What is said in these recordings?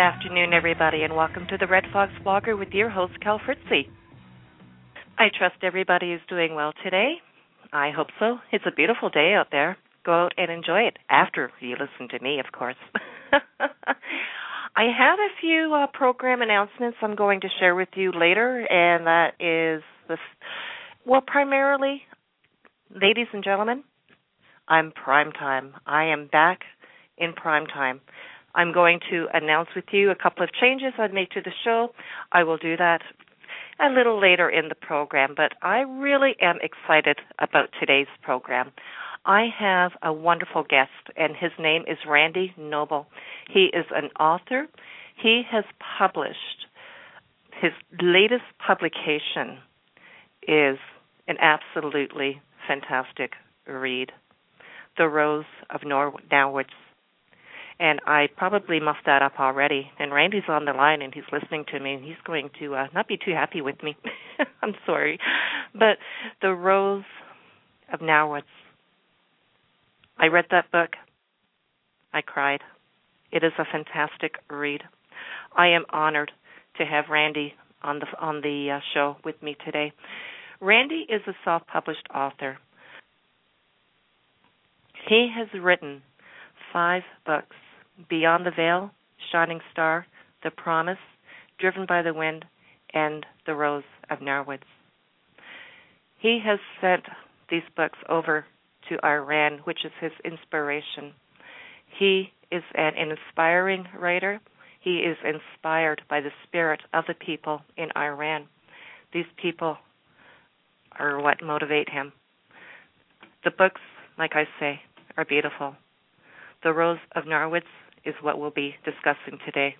Afternoon, everybody, and welcome to the Red Fox Blogger with your host, Kel Fritzi. I trust everybody is doing well today. I hope so. It's a beautiful day out there. Go out and enjoy it after you listen to me, of course. I have a few uh, program announcements I'm going to share with you later, and that is this. Well, primarily, ladies and gentlemen, I'm prime time. I am back in prime time. I'm going to announce with you a couple of changes I'd make to the show. I will do that a little later in the program, but I really am excited about today's program. I have a wonderful guest, and his name is Randy Noble. He is an author. He has published his latest publication is an absolutely fantastic read, The Rose of Nor- Narwitz and I probably muffed that up already. And Randy's on the line and he's listening to me and he's going to uh, not be too happy with me. I'm sorry. But The Rose of Narwitz. I read that book. I cried. It is a fantastic read. I am honored to have Randy on the on the uh, show with me today. Randy is a self-published author. He has written five books Beyond the Veil, Shining Star, The Promise, Driven by the Wind, and The Rose of Narwitz. He has sent these books over to Iran, which is his inspiration. He is an inspiring writer. He is inspired by the spirit of the people in Iran. These people are what motivate him. The books, like I say, are beautiful. The Rose of Narwitz is what we'll be discussing today.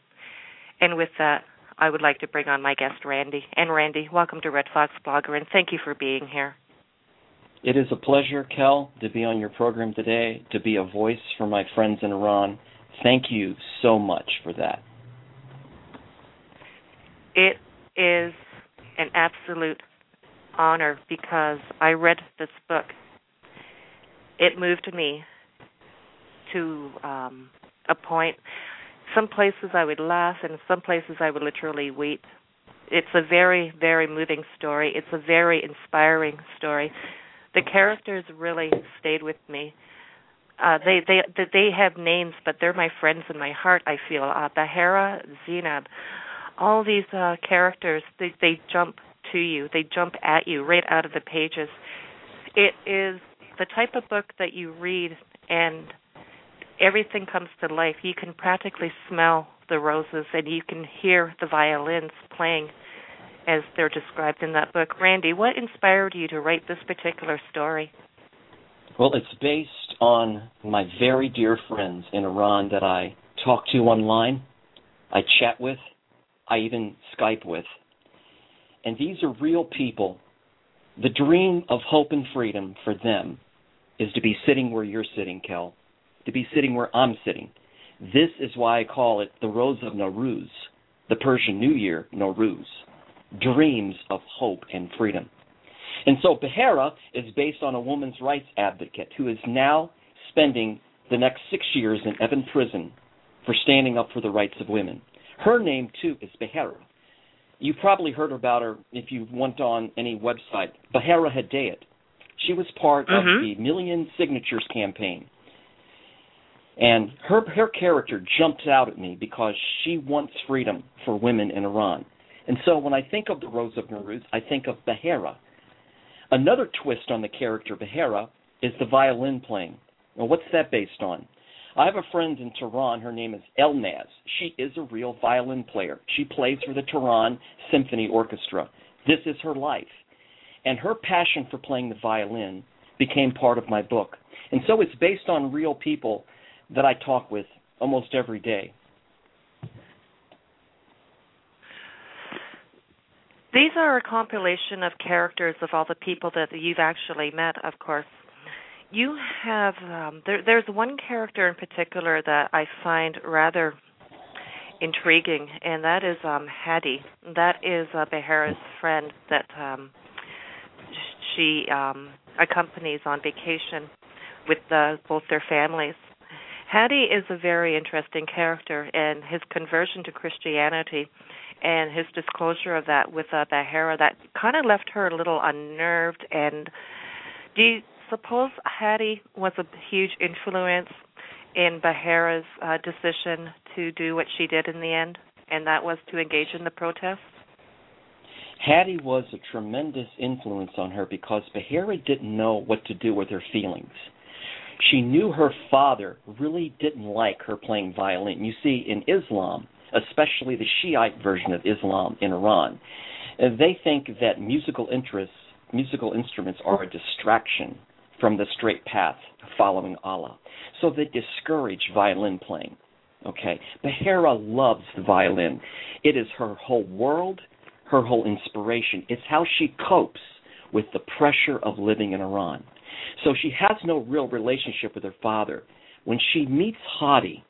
And with that, I would like to bring on my guest, Randy. And Randy, welcome to Red Fox Blogger, and thank you for being here. It is a pleasure, Kel, to be on your program today, to be a voice for my friends in Iran. Thank you so much for that. It is an absolute honor because I read this book. It moved me to um, a point. Some places I would laugh, and some places I would literally weep. It's a very, very moving story. It's a very inspiring story. The characters really stayed with me. Uh, they they they have names, but they're my friends in my heart. I feel uh, Bahara, Zainab, all these uh, characters. They they jump to you. They jump at you right out of the pages. It is the type of book that you read and everything comes to life. You can practically smell the roses and you can hear the violins playing as they're described in that book. Randy, what inspired you to write this particular story? Well, it's based on my very dear friends in Iran that I talk to online. I chat with, I even Skype with. And these are real people. The dream of hope and freedom for them is to be sitting where you're sitting, Kel, to be sitting where I'm sitting. This is why I call it the Rose of Nowruz, the Persian New Year, Nowruz, dreams of hope and freedom. And so Behera is based on a woman's rights advocate who is now spending the next six years in Evin prison for standing up for the rights of women. Her name, too, is Behera. You've probably heard about her if you went on any website. Behera Hedayat. She was part mm-hmm. of the Million Signatures campaign. And her her character jumps out at me because she wants freedom for women in Iran. And so when I think of the Rose of Nowruz, I think of Behera. Another twist on the character Behera is the violin playing. Now, what's that based on? I have a friend in Tehran. Her name is Elnaz. She is a real violin player. She plays for the Tehran Symphony Orchestra. This is her life. And her passion for playing the violin became part of my book. And so it's based on real people that I talk with almost every day. These are a compilation of characters of all the people that you've actually met, of course you have um, there, there's one character in particular that I find rather intriguing, and that is um, Hadi. That is uh, Behera's friend that um, she um, accompanies on vacation with uh, both their families. Hadi is a very interesting character, and his conversion to Christianity and his disclosure of that with uh, Behera that kind of left her a little unnerved. And do you, suppose Hadi was a huge influence in Behera's uh, decision to do what she did in the end, and that was to engage in the protests? Hadi was a tremendous influence on her because Behera didn't know what to do with her feelings. She knew her father really didn't like her playing violin. You see, in Islam, especially the Shiite version of Islam in Iran, they think that musical interests, musical instruments are a distraction from the straight path following Allah. So they discourage violin playing. Okay. Behera loves the violin. It is her whole world, her whole inspiration. It's how she copes with the pressure of living in Iran. So she has no real relationship with her father. When she meets Hadi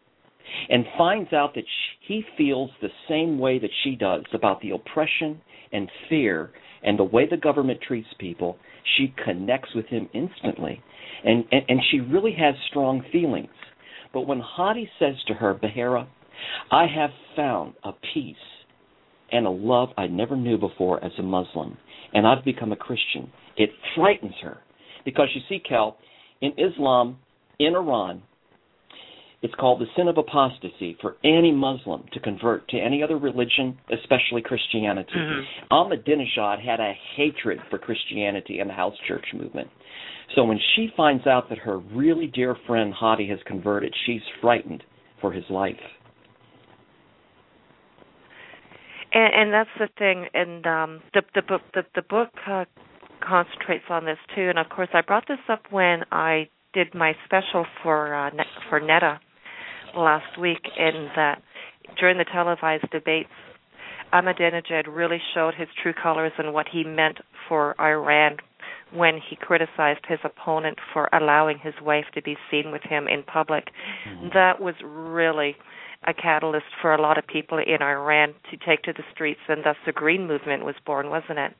and finds out that he feels the same way that she does about the oppression and fear and the way the government treats people, she connects with him instantly. And, and, and she really has strong feelings. But when Hadi says to her, Behera, I have found a peace and a love I never knew before as a Muslim, and I've become a Christian, it frightens her. Because you see, Kel, in Islam, in Iran, it's called the sin of apostasy for any Muslim to convert to any other religion, especially Christianity. Mm-hmm. Ahmadinejad had a hatred for Christianity and the house church movement. So when she finds out that her really dear friend Hadi has converted, she's frightened for his life. And, and that's the thing, and um, the the book the, the book uh, concentrates on this too. And of course, I brought this up when I did my special for uh, for Neda last week in that during the televised debates, Ahmadinejad really showed his true colors and what he meant for Iran when he criticized his opponent for allowing his wife to be seen with him in public. Mm-hmm. That was really a catalyst for a lot of people in Iran to take to the streets, and thus the Green Movement was born, wasn't it?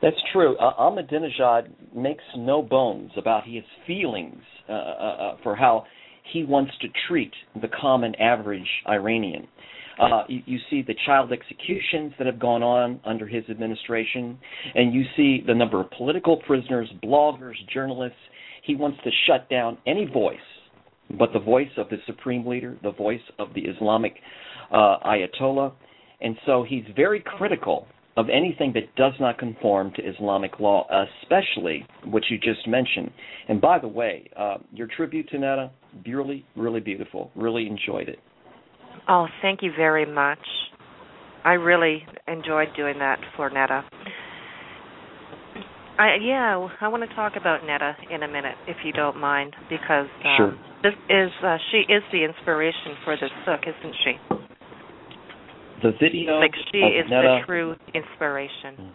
That's true. Uh, Ahmadinejad makes no bones about his feelings uh, uh, uh for how he wants to treat the common average Iranian. Uh, you, you, see the child executions that have gone on under his administration, and you see the number of political prisoners, bloggers, journalists. He wants to shut down any voice but the voice of the supreme leader, the voice of the Islamic uh, Ayatollah. And so he's very critical of anything that does not conform to Islamic law, especially what you just mentioned. And by the way, uh, your tribute to Neda, really, really beautiful. Really enjoyed it. Oh, thank you very much. I really enjoyed doing that for Neda. I, yeah, I want to talk about Neda in a minute, if you don't mind, because um, sure. this is uh, she is the inspiration for this book, isn't she? The video like she is Neda, the true inspiration.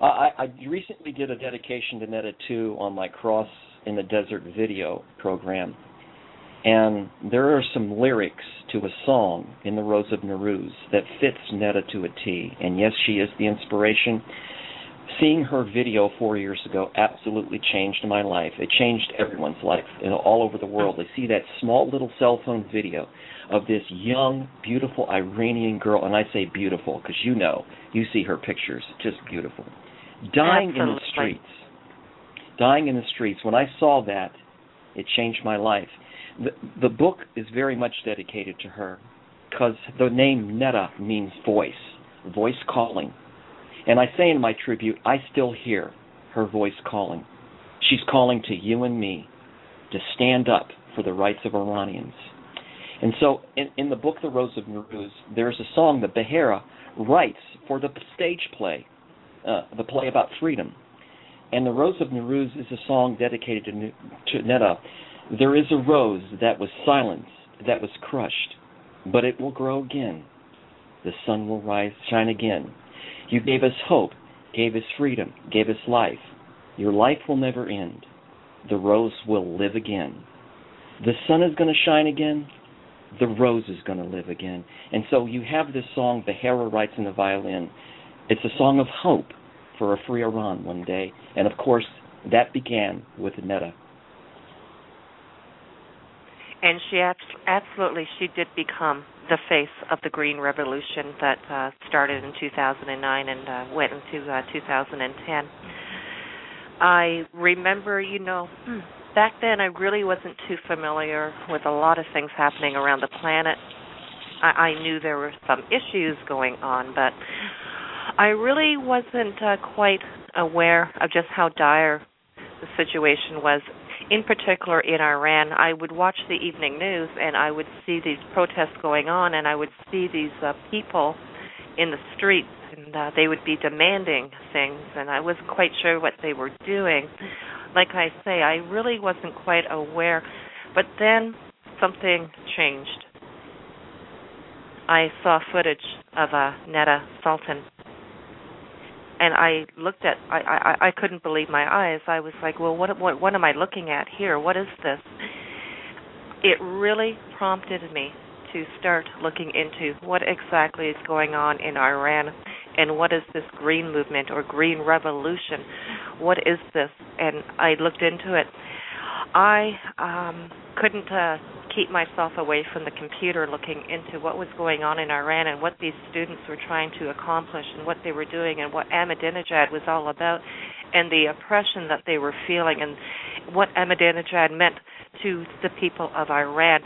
Uh, I, I recently did a dedication to Neda too on my Cross in the Desert video program, and there are some lyrics to a song in the Rose of Nowruz that fits Neda to a T. And yes, she is the inspiration. Seeing her video four years ago absolutely changed my life. It changed everyone's life you know, all over the world. They see that small little cell phone video of this young, beautiful Iranian girl, and I say beautiful because you know, you see her pictures, just beautiful, dying absolutely. in the streets. Dying in the streets. When I saw that, it changed my life. The, the book is very much dedicated to her because the name Neda means voice, voice calling. And I say in my tribute, I still hear her voice calling. She's calling to you and me to stand up for the rights of Iranians. And so in, in the book The Rose of Nowruz, there's a song that Behera writes for the stage play, uh, the play about freedom. And The Rose of Nowruz is a song dedicated to, to Neda. There is a rose that was silenced, that was crushed, but it will grow again. The sun will rise, shine again. You gave us hope, gave us freedom, gave us life. Your life will never end. The rose will live again. The sun is going to shine again. The rose is going to live again. And so you have this song Behera writes in the violin. It's a song of hope for a free Iran one day. And of course, that began with Neda. And she absolutely she did become the face of the Green Revolution that uh, started in 2009 and uh, went into uh, 2010. I remember, you know, back then I really wasn't too familiar with a lot of things happening around the planet. I, I knew there were some issues going on, but I really wasn't uh, quite aware of just how dire the situation was in particular in Iran, I would watch the evening news and I would see these protests going on, and I would see these uh, people in the streets, and uh, they would be demanding things, and I wasn't quite sure what they were doing. Like I say, I really wasn't quite aware, but then something changed. I saw footage of uh, Neda Soltan and I looked at I, I I couldn't believe my eyes. I was like, well, what what what am I looking at here? What is this? It really prompted me to start looking into what exactly is going on in Iran and what is this green movement or green revolution? What is this? And I looked into it. I um couldn't uh keep myself away from the computer looking into what was going on in Iran and what these students were trying to accomplish and what they were doing and what Ahmadinejad was all about and the oppression that they were feeling and what Ahmadinejad meant to the people of Iran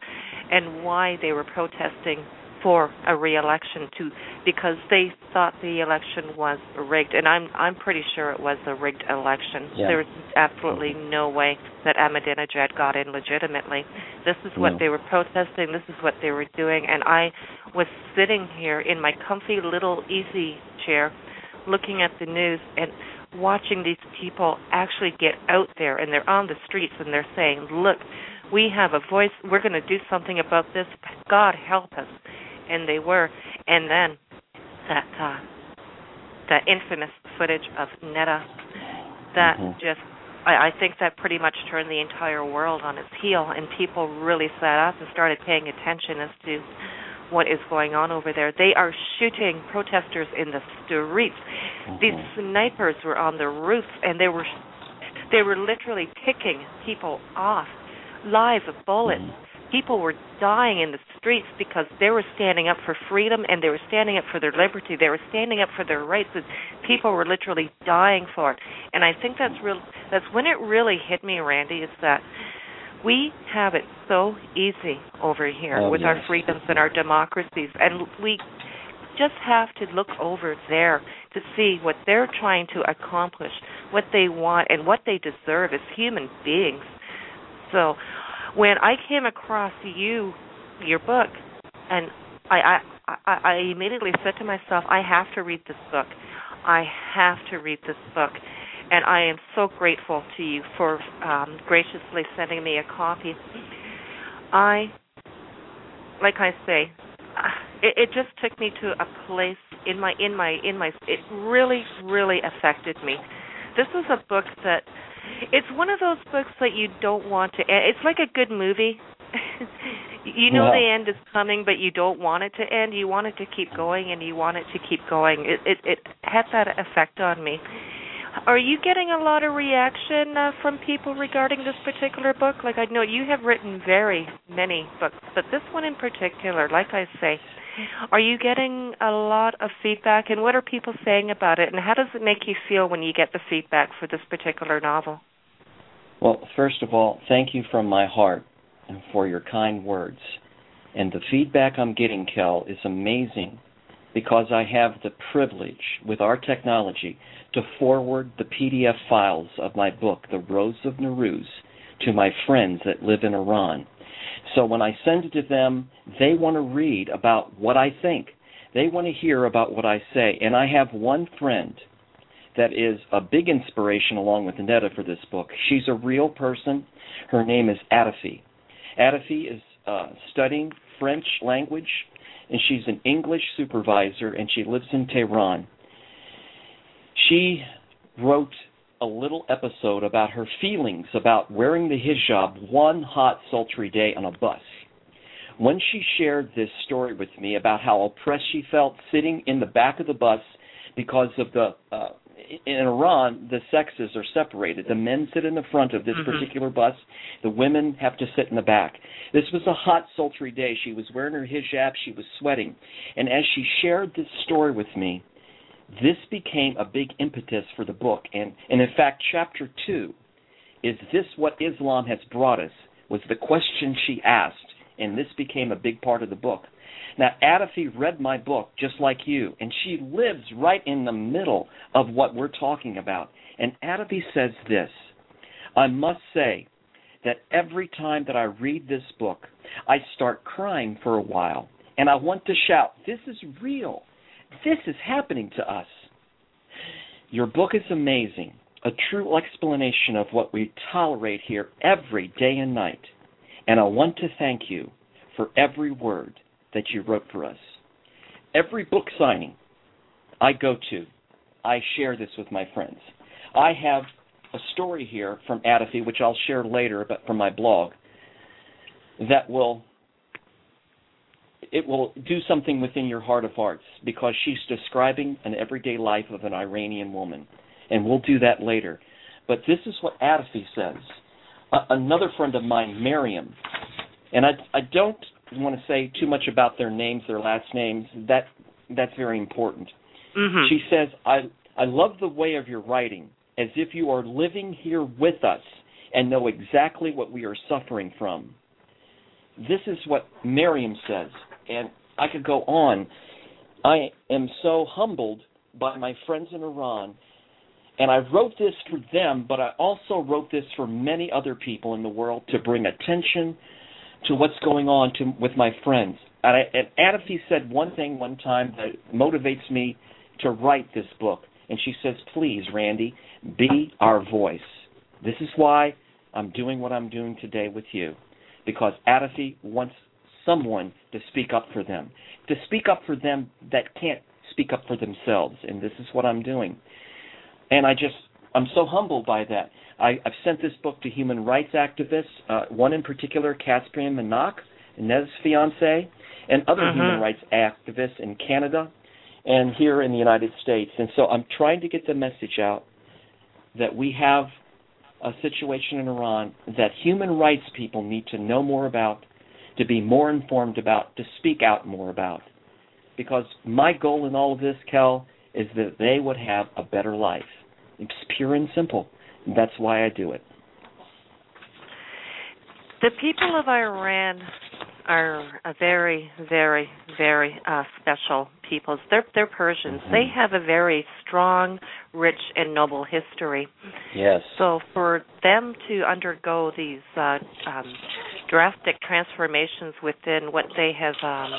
and why they were protesting for a re-election to because they thought the election was rigged, and I'm I'm pretty sure it was a rigged election. Yeah. There's absolutely no way that Ahmadinejad got in legitimately. This is what No. they were protesting. This is what they were doing, and I was sitting here in my comfy little easy chair, looking at the news and watching these people actually get out there and they're on the streets and they're saying, "Look, we have a voice. We're going to do something about this. God help us." And they were. And then that uh, that infamous footage of Neda, that Mhm. just I, I think that pretty much turned the entire world on its heel, and people really sat up and started paying attention as to what is going on over there. They are shooting protesters in the streets. These Mhm. snipers were on the roofs, and they were they were literally picking people off, live bullets Mhm. people were dying in the streets because they were standing up for freedom and they were standing up for their liberty. They were standing up for their rights. And people were literally dying for it. And I think that's real. That's when it really hit me, Randy. Is that we have it so easy over here Oh, with our freedoms and our democracies, and we just have to look over there to see what they're trying to accomplish, what they want, and what they deserve as human beings. So when I came across you, your book, and I, I, I, I immediately said to myself, I have to read this book. I have to read this book. And I am so grateful to you for um, graciously sending me a copy. I, like I say, it, it just took me to a place in my in my in my it really really affected me this is a book that it's one of those books that you don't want to it's like a good movie you know the end is coming but you don't want it to end. You want it to keep going and you want it to keep going. It it, it had that effect on me. Are you getting a lot of reaction uh, from people regarding this particular book? Like I know you have written very many books, but this one in particular, like I say, are you getting a lot of feedback? And what are people saying about it? And how does it make you feel when you get the feedback for this particular novel? Well, first of all, thank you from my heart and for your kind words. And the feedback I'm getting, Kel, is amazing because I have the privilege with our technology to forward the PDF files of my book, The Rose of Nowruz, to my friends that live in Iran. So when I send it to them, they want to read about what I think. They want to hear about what I say. And I have one friend that is a big inspiration along with Neda for this book. She's a real person. Her name is Adafi. Adafi is uh, studying French language, and she's an English supervisor, and she lives in Tehran. She wrote a little episode about her feelings about wearing the hijab one hot, sultry day on a bus. When she shared this story with me about how oppressed she felt sitting in the back of the bus because of the uh, in Iran the sexes are separated. The men sit in the front of this mm-hmm. particular bus. The women have to sit in the back. This was a hot, sultry day. She was wearing her hijab. She was sweating, and as she shared this story with me, this became a big impetus for the book. And, and in fact, chapter two is this what Islam has brought us? Was the question she asked, and this became a big part of the book. Now, Adafi read my book just like you, and she lives right in the middle of what we're talking about. And Adafi says this I must say that every time that I read this book, I start crying for a while, and I want to shout, This is real. This is happening to us. Your book is amazing, a true explanation of what we tolerate here every day and night. And I want to thank you for every word that you wrote for us. Every book signing I go to, I share this with my friends. I have a story here from Adafi, which I'll share later, but from my blog, that will it will do something within your heart of hearts because she's describing an everyday life of an Iranian woman, and we'll do that later. But this is what Adafi says. Uh, another friend of mine, Miriam, and I, I don't want to say too much about their names, their last names. That that's very important. Mm-hmm. She says, "I I love the way of your writing, as if you are living here with us and know exactly what we are suffering from." This is what Miriam says and I could go on. I am so humbled by my friends in Iran, and I wrote this for them, but I also wrote this for many other people in the world to bring attention to what's going on to, with my friends. And, I, and said one thing one time that motivates me to write this book, and she says, "Please, Randy, be our voice." This is why I'm doing what I'm doing today with you, because Adafi wants someone to speak up for them, to speak up for them that can't speak up for themselves. And this is what I'm doing. And I just, I'm so humbled by that. I, have sent this book to human rights activists, uh, one in particular, Caspian Makan, Nez's fiance, and other mm-hmm. human rights activists in Canada and here in the United States. And so I'm trying to get the message out that we have a situation in Iran that human rights people need to know more about to be more informed about, to speak out more about. Because my goal in all of this, Kel, is that they would have a better life. It's pure and simple. That's why I do it. The people of Iran are a very, very, very uh, special peoples. They're they're Persians. Mm-hmm. They have a very strong, rich, and noble history. Yes. So for them to undergo these uh, um, drastic transformations within what they have, um,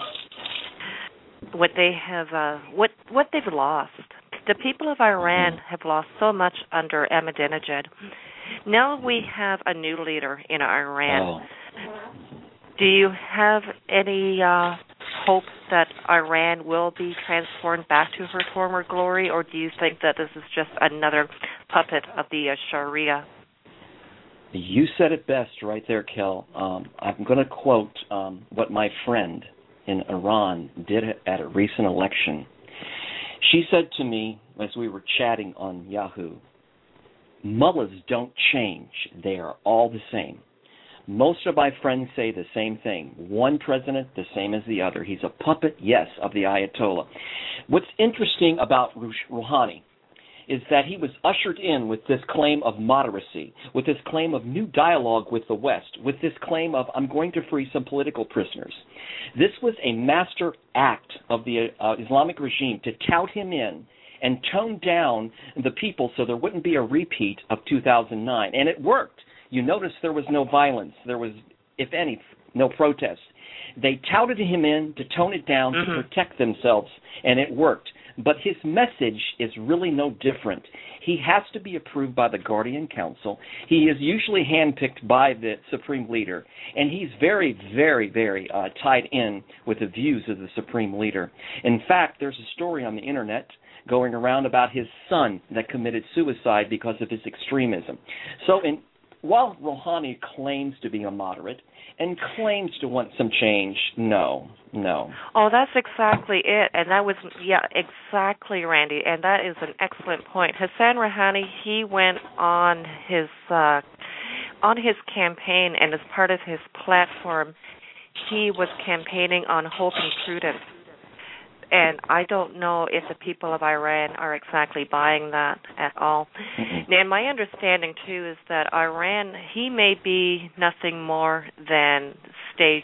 what they have, uh, what what they've lost. The people of Iran have lost so much under Ahmadinejad. Now we have a new leader in Iran. Oh do you have any uh, hope that Iran will be transformed back to her former glory, or do you think that this is just another puppet of the uh, Sharia? You said it best right there, Kel. Um, I'm going to quote um, what my friend in Iran did at a recent election. She said to me as we were chatting on Yahoo, mullahs don't change. They are all the same. Most of my friends say the same thing. One president, the same as the other. He's a puppet, yes, of the Ayatollah. What's interesting about Rouhani is that he was ushered in with this claim of moderacy, with this claim of new dialogue with the West, with this claim of, I'm going to free some political prisoners. This was a master act of the uh, Islamic regime to tout him in and tone down the people so there wouldn't be a repeat of 2009. And it worked. You notice there was no violence. There was, if any, no protest. They touted him in to tone it down mm-hmm. to protect themselves, and it worked. But his message is really no different. He has to be approved by the Guardian Council. He is usually handpicked by the Supreme Leader, and he's very, very, very uh, tied in with the views of the Supreme Leader. In fact, there's a story on the internet going around about his son that committed suicide because of his extremism. So, in, while Rouhani claims to be a moderate, and claims to want some change. No, no. Oh, that's exactly it. And that was, yeah, exactly, Randy. And that is an excellent point. Hassan Rouhani, he went on his, uh, on his campaign and as part of his platform, he was campaigning on hope and prudence and I don't know if the people of Iran are exactly buying that at all. Mm-hmm. And my understanding too is that Iran he may be nothing more than stage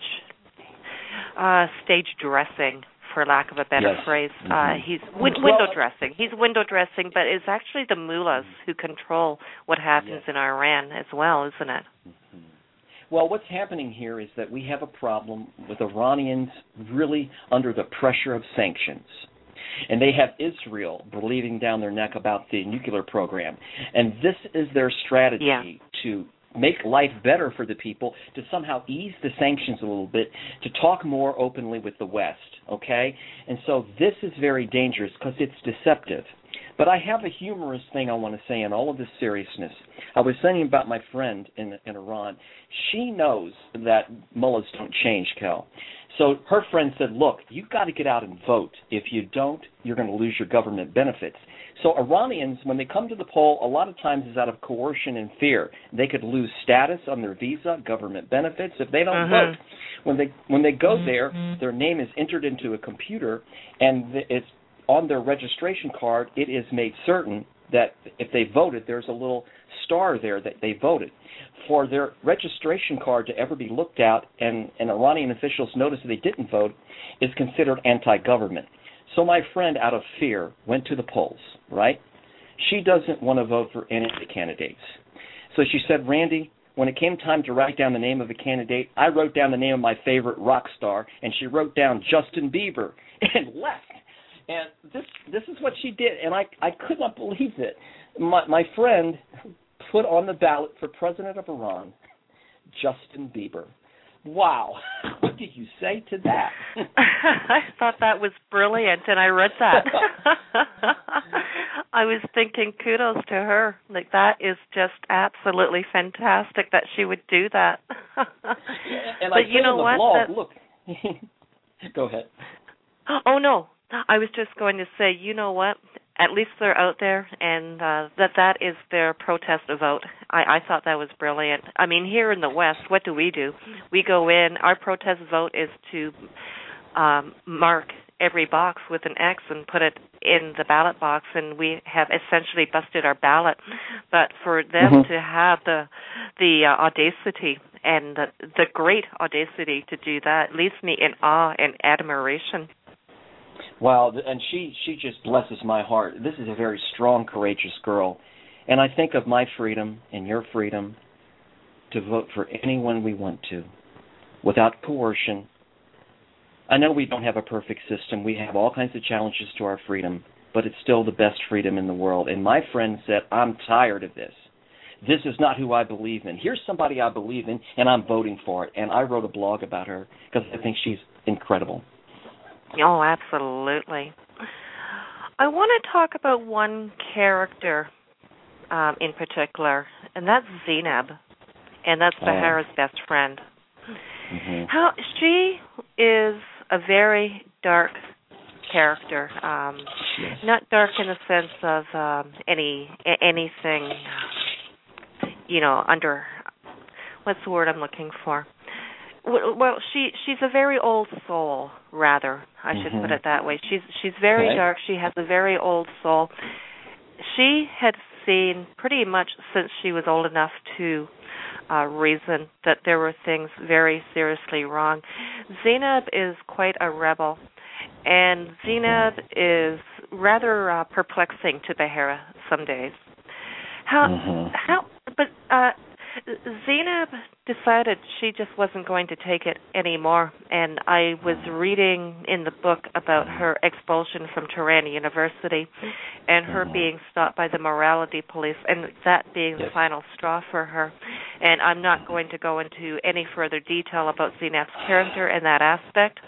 uh stage dressing for lack of a better yes. phrase. Mm-hmm. Uh he's win- window dressing. He's window dressing, but it's actually the mullahs who control what happens yes. in Iran as well, isn't it? Mm-hmm. Well, what's happening here is that we have a problem with Iranians really under the pressure of sanctions. And they have Israel breathing down their neck about the nuclear program. And this is their strategy yeah. to make life better for the people, to somehow ease the sanctions a little bit, to talk more openly with the West. Okay? And so this is very dangerous because it's deceptive. But I have a humorous thing I want to say in all of this seriousness. I was saying about my friend in in Iran. She knows that mullahs don't change, Kel. So her friend said, "Look, you've got to get out and vote. If you don't, you're going to lose your government benefits." So Iranians, when they come to the poll, a lot of times is out of coercion and fear. They could lose status on their visa, government benefits if they don't uh-huh. vote. When they when they go there, their name is entered into a computer, and it's on their registration card, it is made certain that if they voted, there's a little star there that they voted. For their registration card to ever be looked at and, and Iranian officials notice that they didn't vote is considered anti government. So my friend, out of fear, went to the polls, right? She doesn't want to vote for any of the candidates. So she said, Randy, when it came time to write down the name of a candidate, I wrote down the name of my favorite rock star, and she wrote down Justin Bieber and left. And this this is what she did, and I I could not believe it. My my friend put on the ballot for president of Iran, Justin Bieber. Wow, what did you say to that? I thought that was brilliant, and I read that. I was thinking kudos to her. Like that is just absolutely fantastic that she would do that. and but I you know the what? Blog, That- look, go ahead. Oh no, I was just going to say, you know what? At least they're out there, and uh, that that is their protest vote. I, I thought that was brilliant. I mean, here in the West, what do we do? We go in. Our protest vote is to um, mark every box with an X and put it in the ballot box, and we have essentially busted our ballot. But for them Mhm. to have the the uh, audacity and the, the great audacity to do that leaves me in awe and admiration. Wow, and she she just blesses my heart. This is a very strong, courageous girl, and I think of my freedom and your freedom to vote for anyone we want to, without coercion. I know we don't have a perfect system. We have all kinds of challenges to our freedom, but it's still the best freedom in the world. And my friend said, "I'm tired of this. This is not who I believe in. Here's somebody I believe in, and I'm voting for it." And I wrote a blog about her because I think she's incredible. Oh, absolutely. I want to talk about one character um, in particular, and that's Zainab, and that's Oh. Bahara's best friend. hmm How she is a very dark character. Um, Yes. not dark in the sense of um, any anything, you know, under what's the word I'm looking for? Well, she she's a very old soul, rather. I should Mhm. put it that way. She's she's very Okay. dark. She has a very old soul. She had seen pretty much since she was old enough to uh, reason that there were things very seriously wrong. Zainab is quite a rebel, and Zainab is rather uh, perplexing to Bahara some days. How Mhm. how but uh Zainab decided she just wasn't going to take it anymore and I was reading in the book about her expulsion from Tehran University and her Mhm. being stopped by the morality police and that being the final straw for her. And I'm not going to go into any further detail about Zainab's character and that aspect.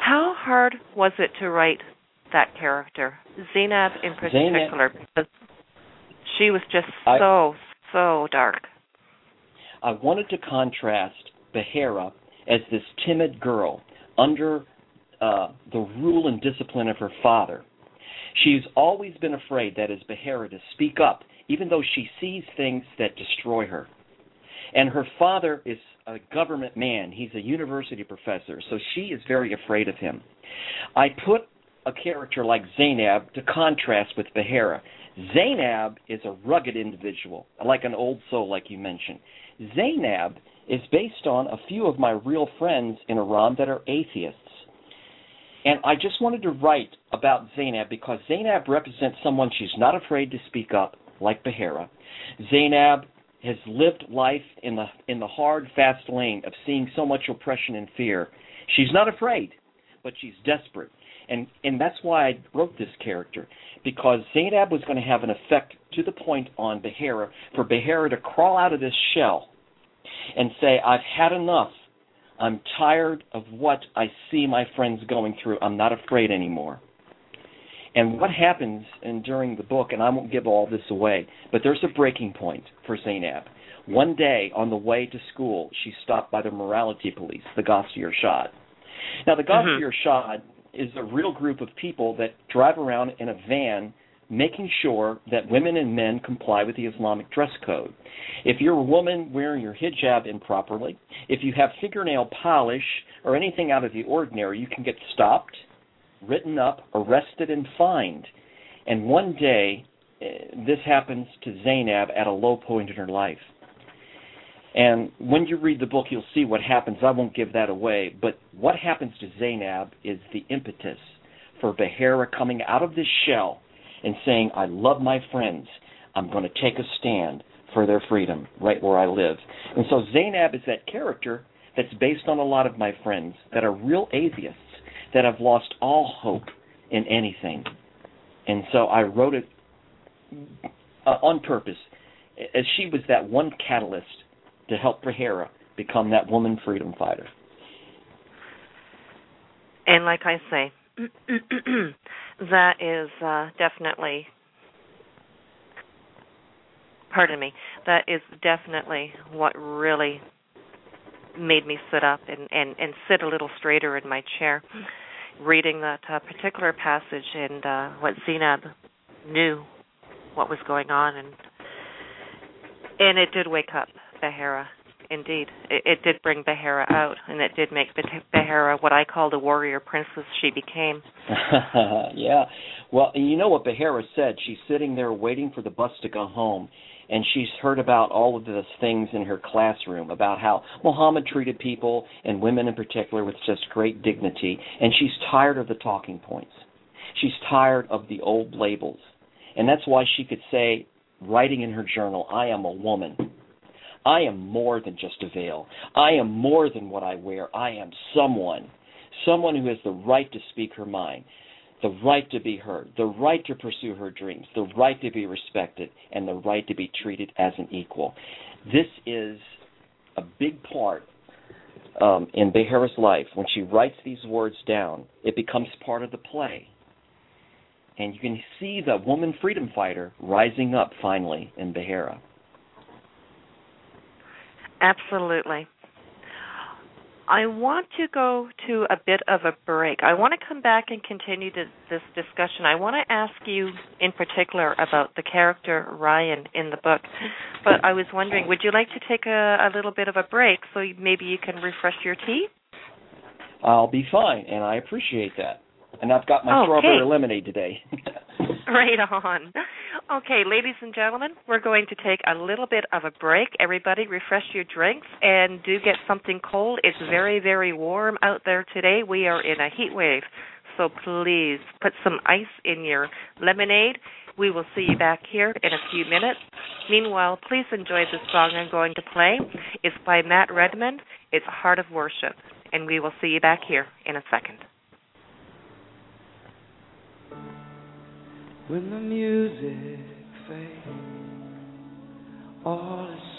How hard was it to write that character, Zainab in Zainab- particular, because she was just I- so so dark. I wanted to contrast Behera as this timid girl under uh, the rule and discipline of her father. She's always been afraid, that is, Behera, to speak up, even though she sees things that destroy her. And her father is a government man, he's a university professor, so she is very afraid of him. I put a character like Zainab to contrast with Behera. Zainab is a rugged individual, like an old soul, like you mentioned. Zainab is based on a few of my real friends in Iran that are atheists. And I just wanted to write about Zainab because Zainab represents someone she's not afraid to speak up, like Behera. Zainab has lived life in the in the hard, fast lane of seeing so much oppression and fear. She's not afraid, but she's desperate. And and that's why I wrote this character because Zainab was going to have an effect to the point on Behera for Behera to crawl out of this shell and say, I've had enough. I'm tired of what I see my friends going through. I'm not afraid anymore. And what happens and during the book, and I won't give all this away, but there's a breaking point for Zainab. One day on the way to school, she's stopped by the morality police, the Gasht-e Ershad. Now, the mm-hmm. Gasht-e Ershad is a real group of people that drive around in a van making sure that women and men comply with the Islamic dress code. If you're a woman wearing your hijab improperly, if you have fingernail polish or anything out of the ordinary, you can get stopped, written up, arrested, and fined. And one day, eh, this happens to Zainab at a low point in her life. And when you read the book, you'll see what happens. I won't give that away. But what happens to Zainab is the impetus for Behera coming out of this shell and saying, I love my friends. I'm going to take a stand for their freedom right where I live. And so Zainab is that character that's based on a lot of my friends that are real atheists that have lost all hope in anything. And so I wrote it uh, on purpose as she was that one catalyst to help Behera become that woman freedom fighter. And like I say, that is uh, definitely, pardon me, that is definitely what really made me sit up and, and, and sit a little straighter in my chair, reading that uh, particular passage and uh, what Zainab knew what was going on, and and it did wake up Behera. Indeed, it, it did bring Behera out, and it did make Beh- Behera what I call the warrior princess she became. yeah. Well, you know what Behera said? She's sitting there waiting for the bus to go home, and she's heard about all of those things in her classroom about how Muhammad treated people and women in particular with just great dignity, and she's tired of the talking points. She's tired of the old labels. And that's why she could say, writing in her journal, I am a woman. I am more than just a veil. I am more than what I wear. I am someone. Someone who has the right to speak her mind, the right to be heard, the right to pursue her dreams, the right to be respected, and the right to be treated as an equal. This is a big part um, in Behera's life, when she writes these words down, it becomes part of the play. And you can see the woman freedom fighter rising up finally in Behera. Absolutely. I want to go to a bit of a break. I want to come back and continue this discussion. I want to ask you in particular about the character Ryan in the book. But I was wondering, would you like to take a, a little bit of a break so maybe you can refresh your tea? I'll be fine, and I appreciate that. And I've got my okay. strawberry lemonade today. right on. Okay, ladies and gentlemen, we're going to take a little bit of a break. Everybody, refresh your drinks and do get something cold. It's very, very warm out there today. We are in a heat wave. So please put some ice in your lemonade. We will see you back here in a few minutes. Meanwhile, please enjoy the song I'm going to play. It's by Matt Redman. It's Heart of Worship. And we will see you back here in a second. When the music fades, all is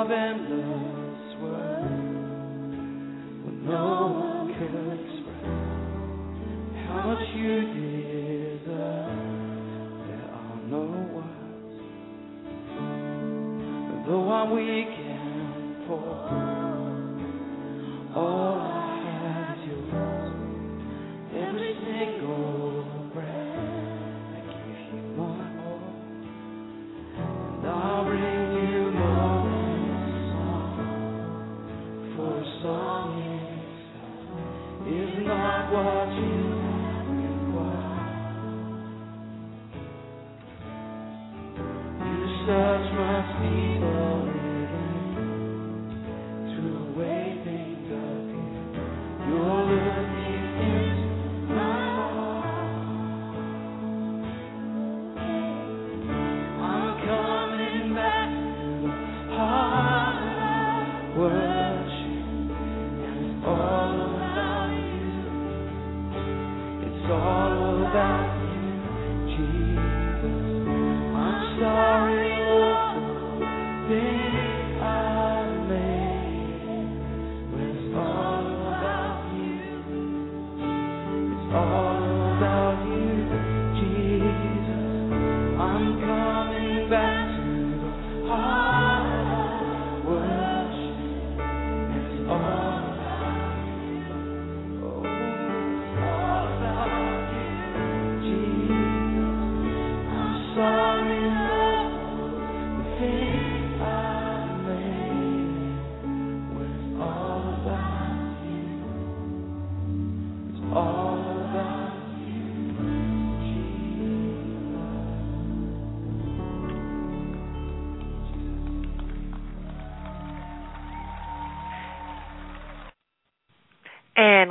King of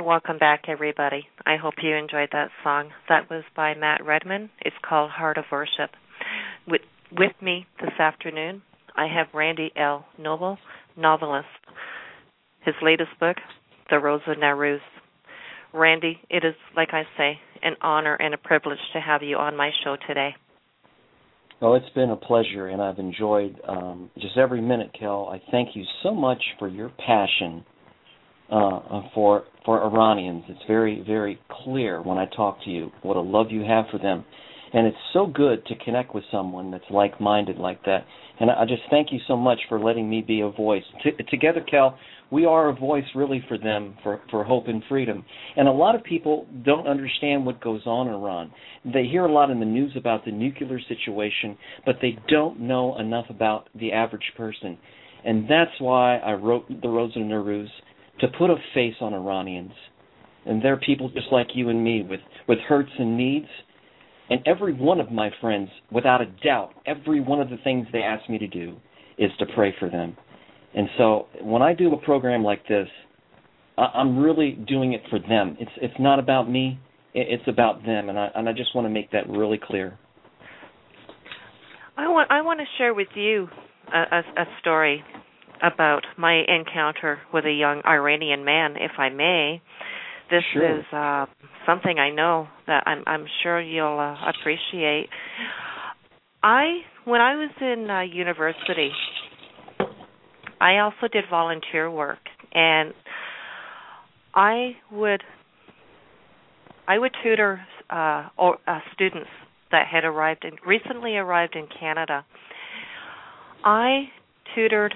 And welcome back, everybody. I hope you enjoyed that song. That was by Matt Redman. It's called Heart of Worship. With, with me this afternoon, I have Randy L. Noble, novelist. His latest book, the Rose of Nowruz. Randy, it is, like I say, an honor and a privilege to have you on my show today. Well, it's been a pleasure, and I've enjoyed um, just every minute, Kel. I thank you so much for your passion uh, for for Iranians. It's very, very clear when I talk to you what a love you have for them, and it's so good to connect with someone that's like-minded like that. And I just thank you so much for letting me be a voice. T- together, Kel, we are a voice really for them for for hope and freedom. And a lot of people don't understand what goes on in Iran. They hear a lot in the news about the nuclear situation, but they don't know enough about the average person. And that's why I wrote the Rose of Nowruz to put a face on Iranians. And they're people just like you and me with, with hurts and needs. And every one of my friends, without a doubt, every one of the things they ask me to do is to pray for them. And so when I do a program like this, I'm really doing it for them. It's it's not about me. It's about them, and I and I just want to make that really clear. I want I want to share with you a, a, a story about my encounter with a young Iranian man, if I may. This sure. is uh, something I know that I'm I'm sure you'll uh, appreciate. I when I was in uh, university, I also did volunteer work, and I would I would tutor uh, or, uh, students that had arrived in recently arrived in Canada. I tutored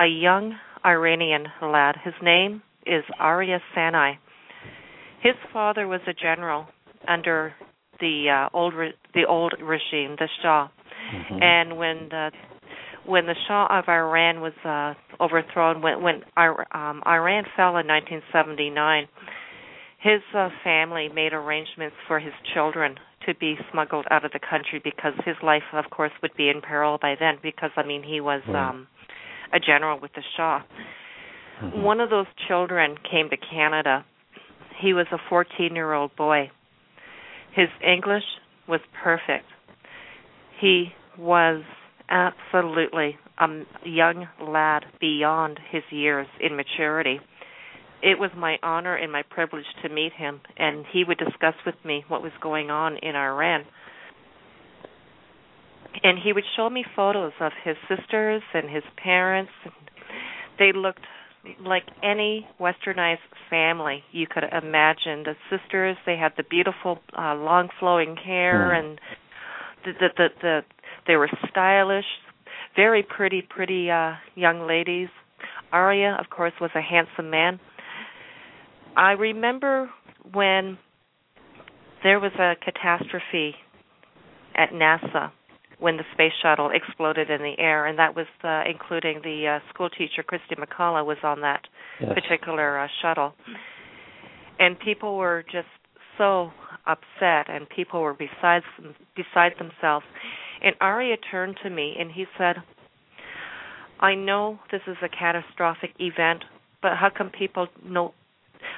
a young Iranian lad. His name is Arya Sanai. His father was a general under the uh, old re- the old regime, the Shah. Mm-hmm. And when the when the Shah of Iran was uh, overthrown, when when um, Iran fell in 1979, his uh, family made arrangements for his children to be smuggled out of the country because his life, of course, would be in peril by then. Because I mean, he was right. um, a general with the Shah. Mm-hmm. One of those children came to Canada. He was a 14-year-old boy. His English was perfect. He was absolutely a young lad beyond his years in maturity. It was my honor and my privilege to meet him, and he would discuss with me what was going on in Iran. And he would show me photos of his sisters and his parents. They looked like any westernized family you could imagine. The sisters, they had the beautiful uh, long flowing hair Mm. and the the the, the they were stylish, very pretty, pretty uh, young ladies. Arya, of course, was a handsome man. I remember when there was a catastrophe at NASA when the space shuttle exploded in the air, and that was uh, including the uh, school teacher Christy McCullough was on that Yes. particular uh, shuttle, and people were just so upset, and people were besides beside themselves. And Arya turned to me and he said, "I know this is a catastrophic event, but how come people know?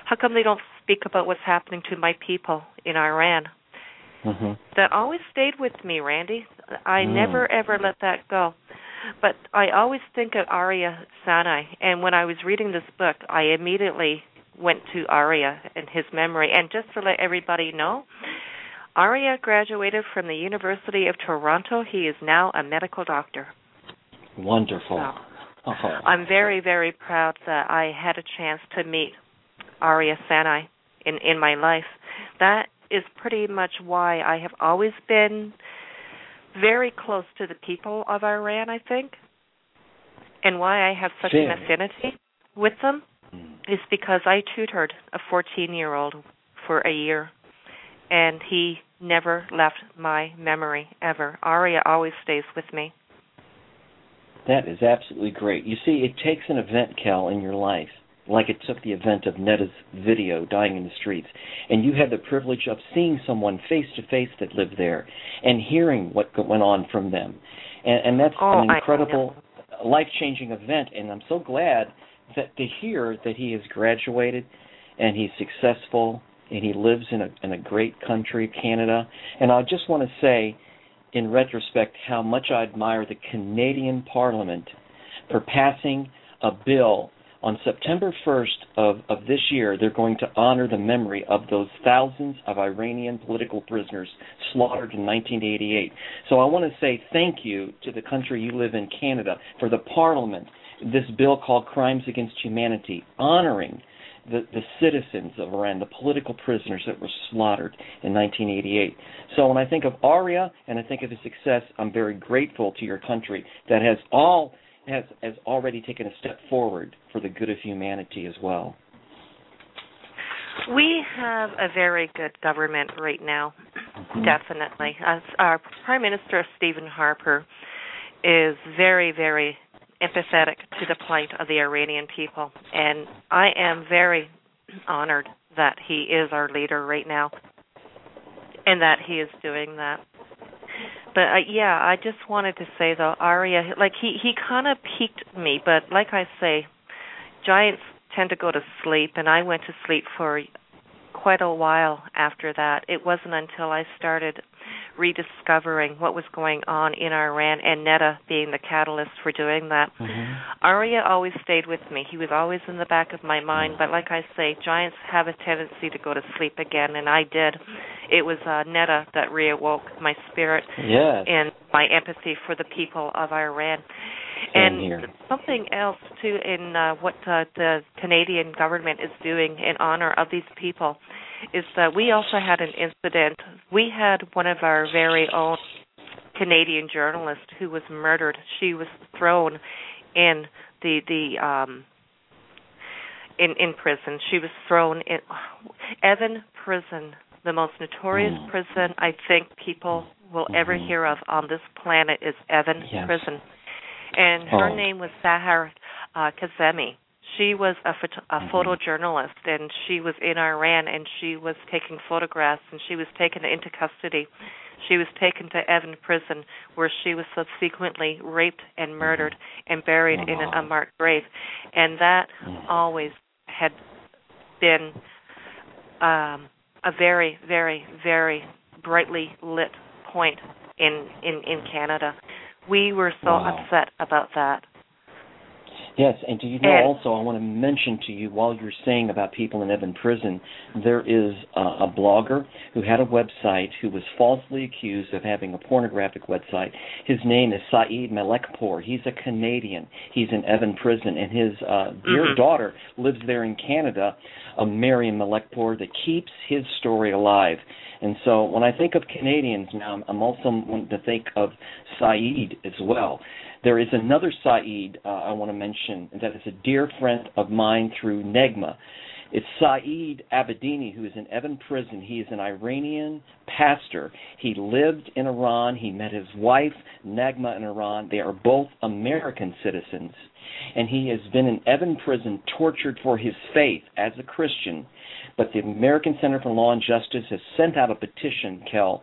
How come they don't speak about what's happening to my people in Iran?" Mm-hmm. that always stayed with me, Randy. I Mm. never ever let that go. But I always think of Arya Sanai, and when I was reading this book, I immediately went to Arya and his memory. And just to let everybody know, Arya graduated from the University of Toronto. He is now a medical doctor. Wonderful. So, Oh. I'm very, very proud that I had a chance to meet Arya Sanai in in my life. That is pretty much why I have always been very close to the people of Iran, I think. And why I have such an affinity with them Mm. is because I tutored a 14-year-old for a year and he never left my memory ever. Arya always stays with me. That is absolutely great. You see, it takes an event, Kel, in your life, like it took the event of Neda's video dying in the streets, and you had the privilege of seeing someone face to face that lived there and hearing what went on from them. And, and that's Oh, an incredible, life changing event, and I'm so glad that to hear that he has graduated and he's successful and he lives in a in a great country, Canada. And I just want to say in retrospect how much I admire the Canadian Parliament for passing a bill on September 1st of, of this year, they're going to honor the memory of those thousands of Iranian political prisoners slaughtered in 1988. So I want to say thank you to the country you live in, Canada, for the Parliament, this bill called Crimes Against Humanity, honoring the, the citizens of Iran, the political prisoners that were slaughtered in 1988. So when I think of Aria and I think of his success, I'm very grateful to your country that has all has has already taken a step forward for the good of humanity as well. We have a very good government right now, mm-hmm. definitely. As our Prime Minister Stephen Harper is very, very empathetic to the plight of the Iranian people, and I am very honored that he is our leader right now, and that he is doing that. But uh, yeah, I just wanted to say though, Aria, like he he kind of piqued me, but like I say, giants tend to go to sleep, and I went to sleep for quite a while after that. It wasn't until I started rediscovering what was going on in Iran and Neda being the catalyst for doing that. Mm-hmm. Aria always stayed with me. He was always in the back of my mind, but like I say, giants have a tendency to go to sleep again and I did. It was uh, Neda that reawoke my spirit yes. and my empathy for the people of Iran. Same and here. something else too in uh, what uh, the Canadian government is doing in honor of these people is that we also had an incident. We had one of our very own Canadian journalists who was murdered. She was thrown in the the um in in prison. She was thrown in Evin prison, the most notorious mm. prison I think people will mm-hmm. ever hear of on this planet is Evin yes. prison. And her oh. name was Sahar uh, Kazemi she was a, photo- a mm-hmm. photojournalist and she was in Iran and she was taking photographs and she was taken into custody. She was taken to Evin prison where she was subsequently raped and murdered and buried in an unmarked grave. And that mm. always had been um, a very, very, very brightly lit point in, in, in Canada. We were so wow. upset about that. Yes, and do you know and, also, I want to mention to you while you're saying about people in Evin prison, there is a, a blogger who had a website who was falsely accused of having a pornographic website. His name is Saeed Malekpour. He's a Canadian. He's in Evin prison, and his uh, dear mm-hmm. daughter lives there in Canada, a Mariam Malekpour, that keeps his story alive. And so when I think of Canadians now, I'm also wanting to think of Saeed as well. There is another Saeed uh, I want to mention that is a dear friend of mine through Naghmeh. It's Saeed Abedini, who is in Evin prison. He is an Iranian pastor. He lived in Iran. He met his wife, Naghmeh, in Iran. They are both American citizens. And he has been in Evin prison, tortured for his faith as a Christian. But the American Center for Law and Justice has sent out a petition, Kel,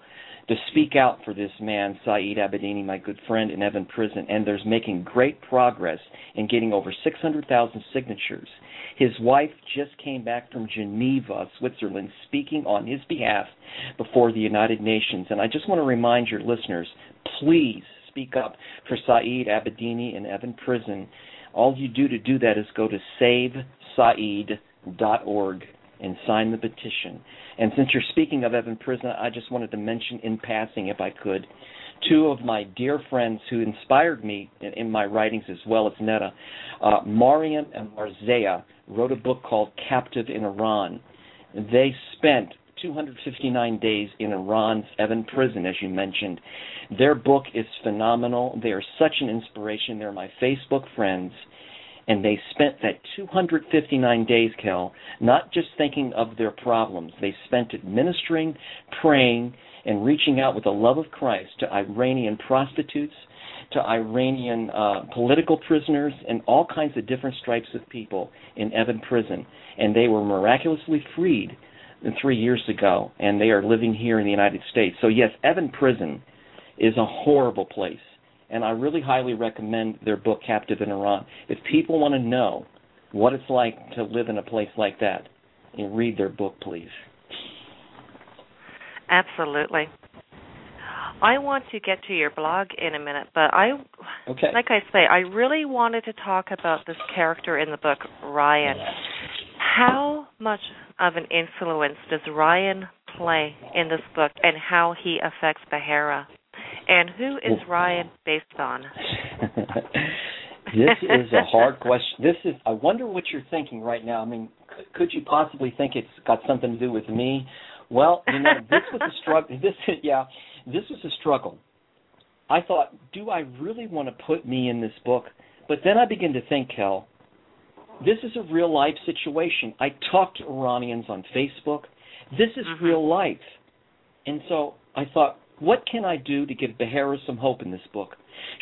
to speak out for this man, Saeed Abedini, my good friend in Evin prison, and there's making great progress in getting over 600,000 signatures. His wife just came back from Geneva, Switzerland, speaking on his behalf before the United Nations. And I just want to remind your listeners, please speak up for Saeed Abedini in Evin prison. All you do to do that is go to savesaeed.org and sign the petition. And since you're speaking of Evin Prison, I just wanted to mention in passing, if I could, two of my dear friends who inspired me in, in my writings as well as Neda. Uh, Mariam and Marzea wrote a book called Captive in Iran. They spent 259 days in Iran's Evin prison, as you mentioned. Their book is phenomenal. They are such an inspiration. They're my Facebook friends and they spent that 259 days, Kel, not just thinking of their problems. They spent it ministering, praying, and reaching out with the love of Christ to Iranian prostitutes, to Iranian uh, political prisoners, and all kinds of different stripes of people in Evin prison. And they were miraculously freed three years ago, and they are living here in the United States. So, yes, Evin prison is a horrible place and I really highly recommend their book Captive in Iran. If people want to know what it's like to live in a place like that, you read their book, please. Absolutely. I want to get to your blog in a minute, but I, Okay. like I say, I really wanted to talk about this character in the book, Ryan. How much of an influence does Ryan play in this book, and how he affects Behera? And who is Ryan based on? this is a hard question. This is. I wonder what you're thinking right now. I mean, c- could you possibly think it's got something to do with me? Well, you know, this was a struggle. This, yeah, this was a struggle. I thought, do I really want to put me in this book? But then I began to think, Kel, this is a real life situation. I talk to Iranians on Facebook. This is Mhm. real life. And so I thought, what can I do to give Behera some hope in this book?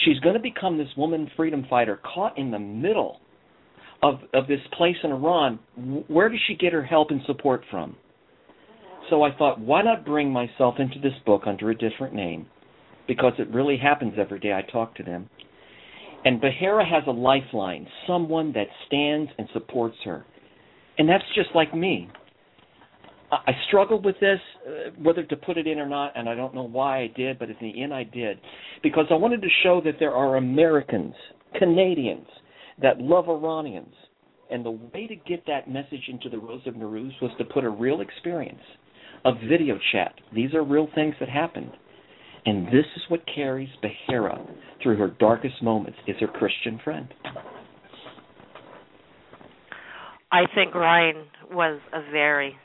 She's going to become this woman freedom fighter caught in the middle of of this place in Iran. Where does she get her help and support from? So I thought, why not bring myself into this book under a different name? Because it really happens every day I talk to them. And Behera has a lifeline, someone that stands and supports her. And that's just like me. I struggled with this, uh, whether to put it in or not, and I don't know why I did, but in the end I did. Because I wanted to show that there are Americans, Canadians, that love Iranians. And the way to get that message into the Rose of Nowruz was to put a real experience of video chat. These are real things that happened. And this is what carries Behera through her darkest moments is her Christian friend. I think Ryan was a very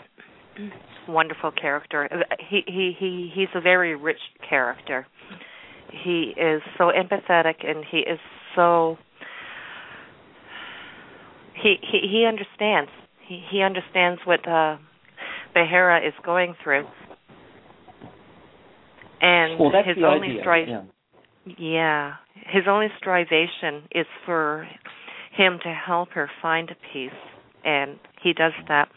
wonderful character. He he he he's a very rich character. He is so empathetic and he is so he he he understands. He he understands what uh Behera is going through. And well, his only idea. strife yeah. yeah, his only strivation is for him to help her find peace, and he does that.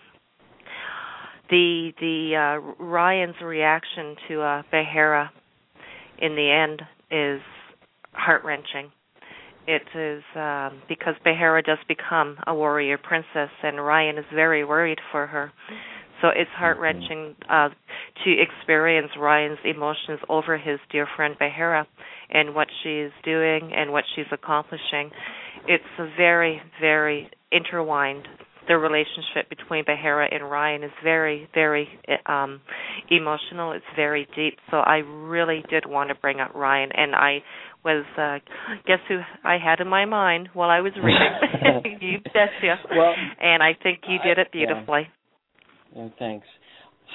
The the uh, Ryan's reaction to uh, Behera in the end is heart wrenching. It is um, because Behera does become a warrior princess, and Ryan is very worried for her. So it's heart wrenching uh, to experience Ryan's emotions over his dear friend Behera and what she's doing and what she's accomplishing. It's a very, very intertwined. The relationship between Behera and Ryan is very, very um, emotional. It's very deep. So I really did want to bring up Ryan, and I was uh, guess who I had in my mind while I was reading. you betcha. Well, and I think you did it I- yeah. beautifully. Yeah, thanks.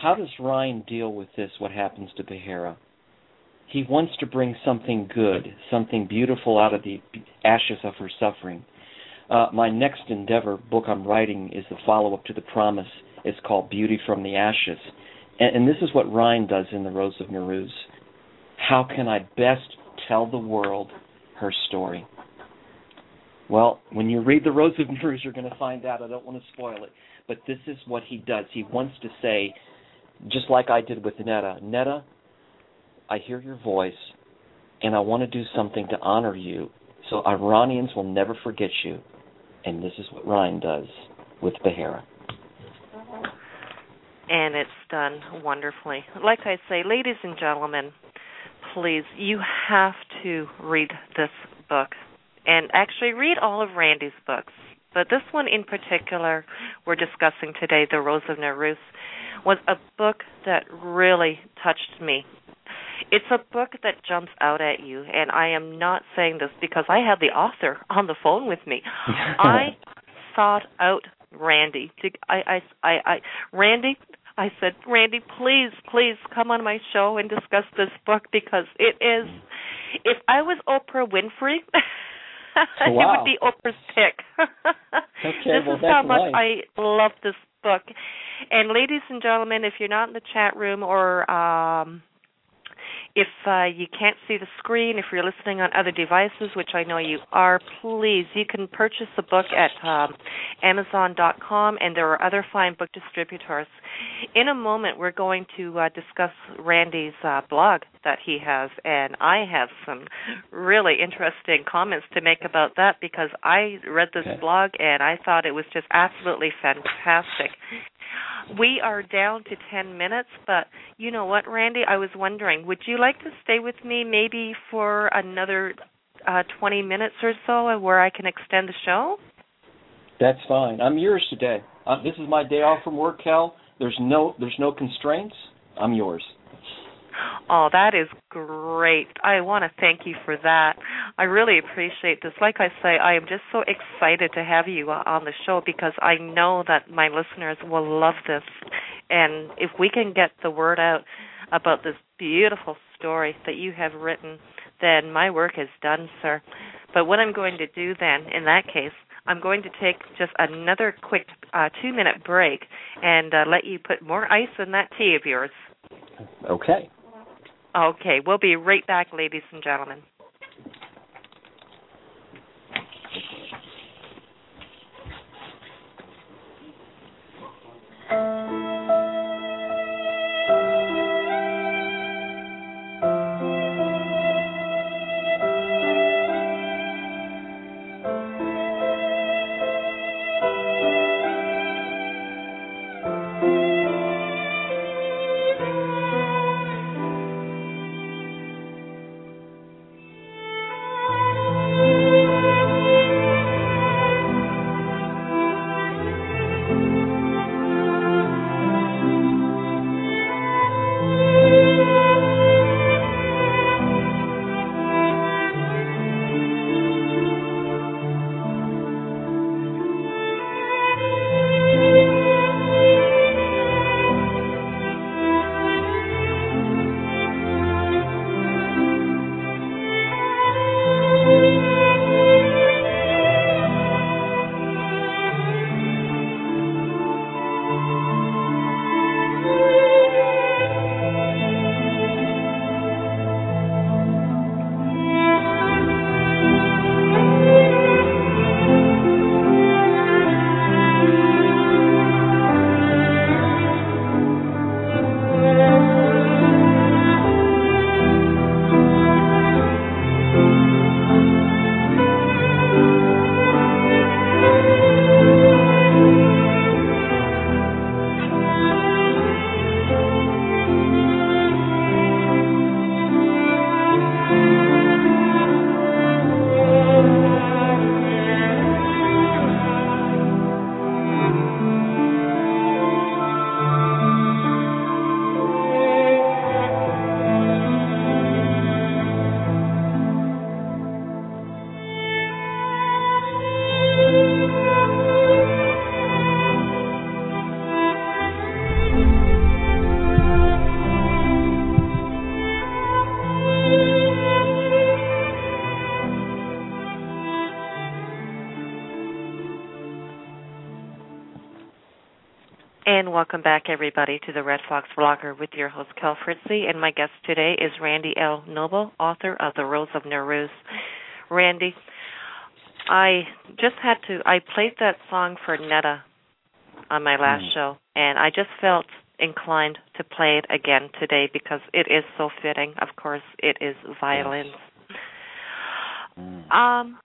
How does Ryan deal with this? What happens to Behera? He wants to bring something good, something beautiful out of the ashes of her suffering. Uh, my next endeavor, book I'm writing, is the follow-up to The Promise. It's called Beauty from the Ashes, and, and this is what Ryan does in The Rose of Nowruz. How can I best tell the world her story? Well, when you read The Rose of Nowruz, you're going to find out. I don't want to spoil it but this is what he does. He wants to say, just like I did with Neda, Neda, I hear your voice, and I want to do something to honor you, so Iranians will never forget you. And this is what Ryan does with Behera. and it's done wonderfully. Like I say, ladies and gentlemen, please, you have to read this book. And actually, read all of Randy's books. But this one in particular, we're discussing today, The Rose of Nowruz, was a book that really touched me. It's a book that jumps out at you, and I am not saying this because I had the author on the phone with me. I sought out Randy. To, I, I, I, I, Randy, I said, Randy, please, please come on my show and discuss this book because it is. If I was Oprah Winfrey, it Wow. would be Oprah's pick. this well, is how much nice. I love this book. And ladies and gentlemen, if you're not in the chat room or um if uh, you can't see the screen, if you're listening on other devices, which I know you are, please, you can purchase the book at um, Amazon.com, and there are other fine book distributors. In a moment, we're going to uh, discuss Randy's uh, blog that he has, and I have some really interesting comments to make about that because I read this Okay. blog and I thought it was just absolutely fantastic. We are down to 10 minutes, but you know what, Randy? I was wondering, would you like to stay with me maybe for another uh, 20 minutes or so where I can extend the show? That's fine. I'm yours today. Uh, this is my day off from work, Kel. There's no there's no constraints. I'm yours. Oh, that is great. I want to thank you for that. I really appreciate this. Like I say, I am just so excited to have you uh, on the show because I know that my listeners will love this. And if we can get the word out about this beautiful story that you have written, then my work is done, sir. But what I'm going to do then, in that case, I'm going to take just another quick uh, two minute break and uh, let you put more ice in that tea of yours. Okay. Okay, we'll be right back, ladies and gentlemen. Welcome back, everybody, to the Red Fox Blogger with your host, Kel Fritzi. And my guest today is Randy L. Noble, author of The Rose of Nowruz. Randy, I just had to, I played that song for Neda on my last Mm. show, and I just felt inclined to play it again today because it is so fitting. Of course, it is violins. Mm. Um,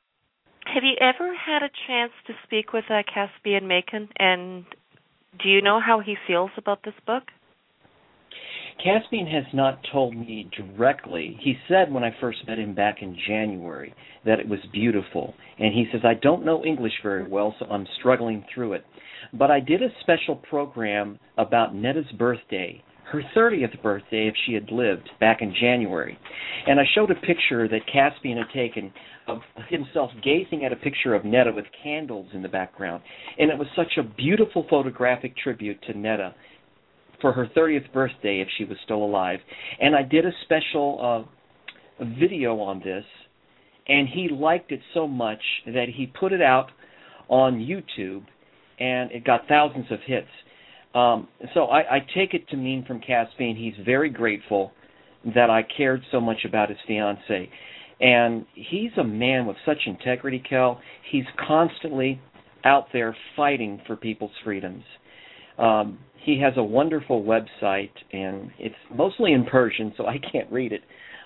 have you ever had a chance to speak with uh, Caspian Makan, and do you know how he feels about this book? Caspian has not told me directly. He said when I first met him back in January that it was beautiful. And he says, I don't know English very well, so I'm struggling through it. But I did a special program about Neda's birthday, her 30th birthday if she had lived back in January. And I showed a picture that Caspian had taken of himself gazing at a picture of Neda with candles in the background. And it was such a beautiful photographic tribute to Neda for her 30th birthday if she was still alive. And I did a special uh, video on this, and he liked it so much that he put it out on YouTube, and it got thousands of hits. Um, so I, I take it to mean from Caspian he's very grateful that I cared so much about his fiance. And he's a man with such integrity, Kel. He's constantly out there fighting for people's freedoms. Um, he has a wonderful website, and it's mostly in Persian, so I can't read it.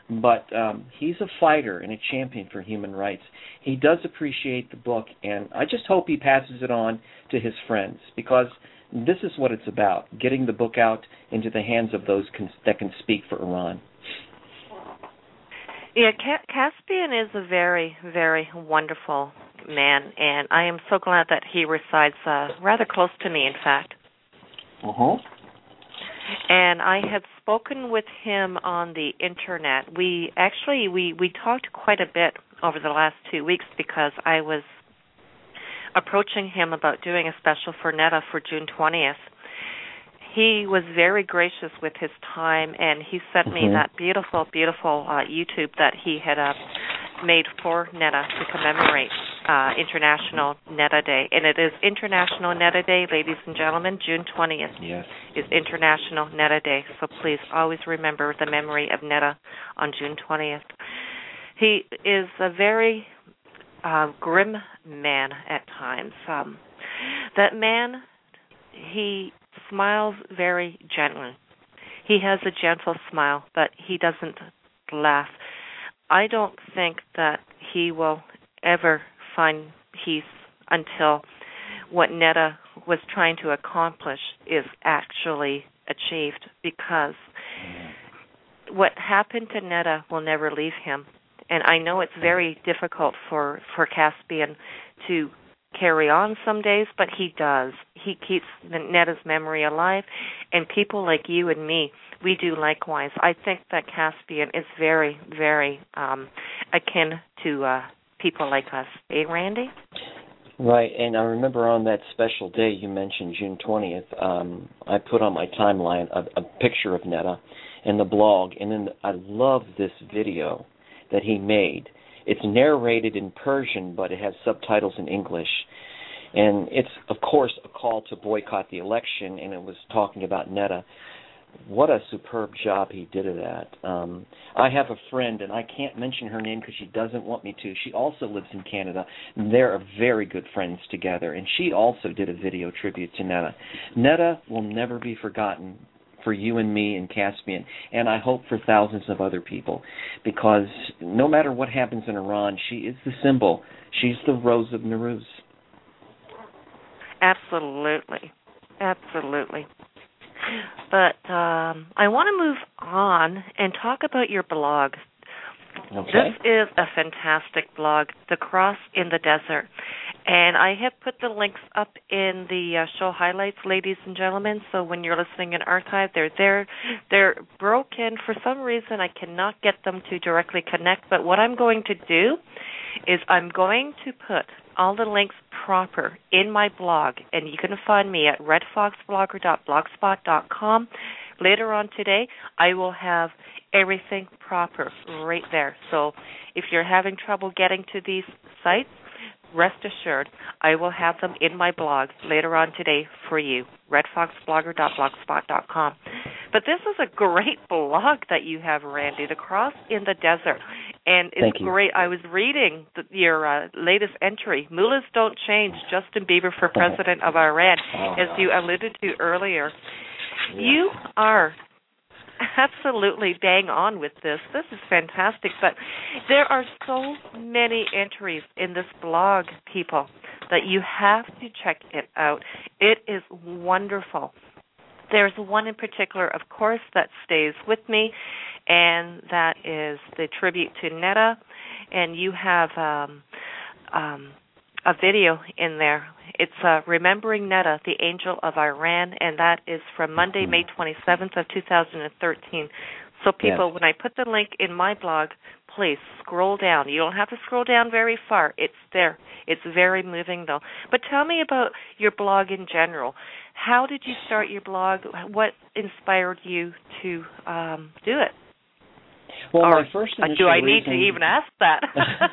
But um, he's a fighter and a champion for human rights. He does appreciate the book, and I just hope he passes it on to his friends because This is what it's about: getting the book out into the hands of those can, that can speak for Iran. Yeah, Caspian is a very, very wonderful man, and I am so glad that he resides uh, rather close to me. In fact. Uh huh. And I had spoken with him on the internet. We actually we we talked quite a bit over the last two weeks because I was approaching him about doing a special for Neda for June twentieth. He was very gracious with his time and he sent mm-hmm. me that beautiful beautiful uh youtube that he had uh made for neda to commemorate uh international neda day. And it is international neda day ladies and gentlemen. June 20th yes. is international neda day. So please always remember the memory of neda on june 20th he is a very uh grim man at times um that man he smiles very gently. He has a gentle smile, but he doesn't laugh. I don't think that he will ever find peace until what Neda was trying to accomplish is actually achieved because what happened to Neda will never leave him. And I know it's very difficult for for Caspian to carry on some days, but he does. He keeps Neda's memory alive, and people like you and me, we do likewise. I think that Caspian is very, very um, akin to uh, people like us. Eh, Randy? Right, and I remember on that special day you mentioned, June 20th, um, I put on my timeline a, a picture of Neda in the blog, and then I love this video that he made it's narrated in Persian, but it has subtitles in English. And it's, of course, a call to boycott the election, and it was talking about Neda. What a superb job he did of that. Um, I have a friend, and I can't mention her name because she doesn't want me to. She also lives in Canada. And they're very good friends together, and she also did a video tribute to Neda. Neda will never be forgotten for you and me and Caspian, and I hope for thousands of other people, because no matter what happens in Iran, she is the symbol. She's the Rose of Nowruz. Absolutely, absolutely. But um, I want to move on and talk about your blog. Okay. This is a fantastic blog, The Cross in the Desert. And I have put the links up in the uh, show highlights, ladies and gentlemen. So when you're listening in archive, they're there. They're broken. For some reason, I cannot get them to directly connect. But what I'm going to do is I'm going to put all the links proper in my blog. And you can find me at redfoxblogger.blogspot.com. Later on today, I will have everything proper right there. So if you're having trouble getting to these sites, rest assured, I will have them in my blog later on today for you, redfoxblogger.blogspot.com. But this is a great blog that you have, Randy, The Cross in the Desert. And it's great. I was reading the, your uh, latest entry, Mullahs Don't Change, Justin Bieber for President of Iran, oh, as you alluded to earlier. You are absolutely bang on with this. This is fantastic. But there are so many entries in this blog, people, that you have to check it out. It is wonderful. There's one in particular, of course, that stays with me, and that is the tribute to Neda. And you have um, um, a video in there. It's uh, Remembering Neda, the Angel of Iran, and that is from Monday, May 27th of 2013. So people, yes. when I put the link in my blog, please scroll down. You don't have to scroll down very far. It's there. It's very moving though. But tell me about your blog in general. How did you start your blog? What inspired you to um, do it? Well, or, my first uh, do I need reason... to even ask that?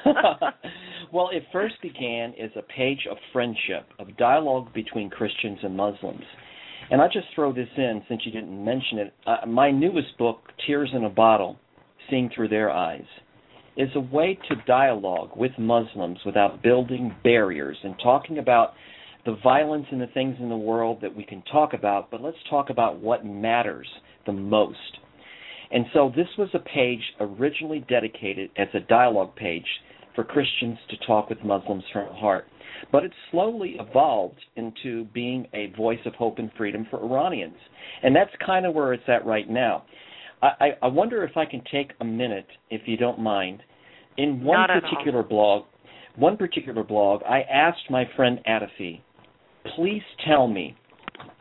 well, it first began as a page of friendship, of dialogue between Christians and Muslims. And I just throw this in since you didn't mention it. Uh, my newest book, Tears in a Bottle, Seeing Through Their Eyes, is a way to dialogue with Muslims without building barriers and talking about the violence and the things in the world that we can talk about, but let's talk about what matters the most. And so this was a page originally dedicated as a dialogue page for Christians to talk with Muslims from the heart. but it slowly evolved into being a voice of hope and freedom for Iranians. And that's kind of where it's at right now. I, I wonder if I can take a minute, if you don't mind. In one particular blog, one particular blog, I asked my friend Adafi, please tell me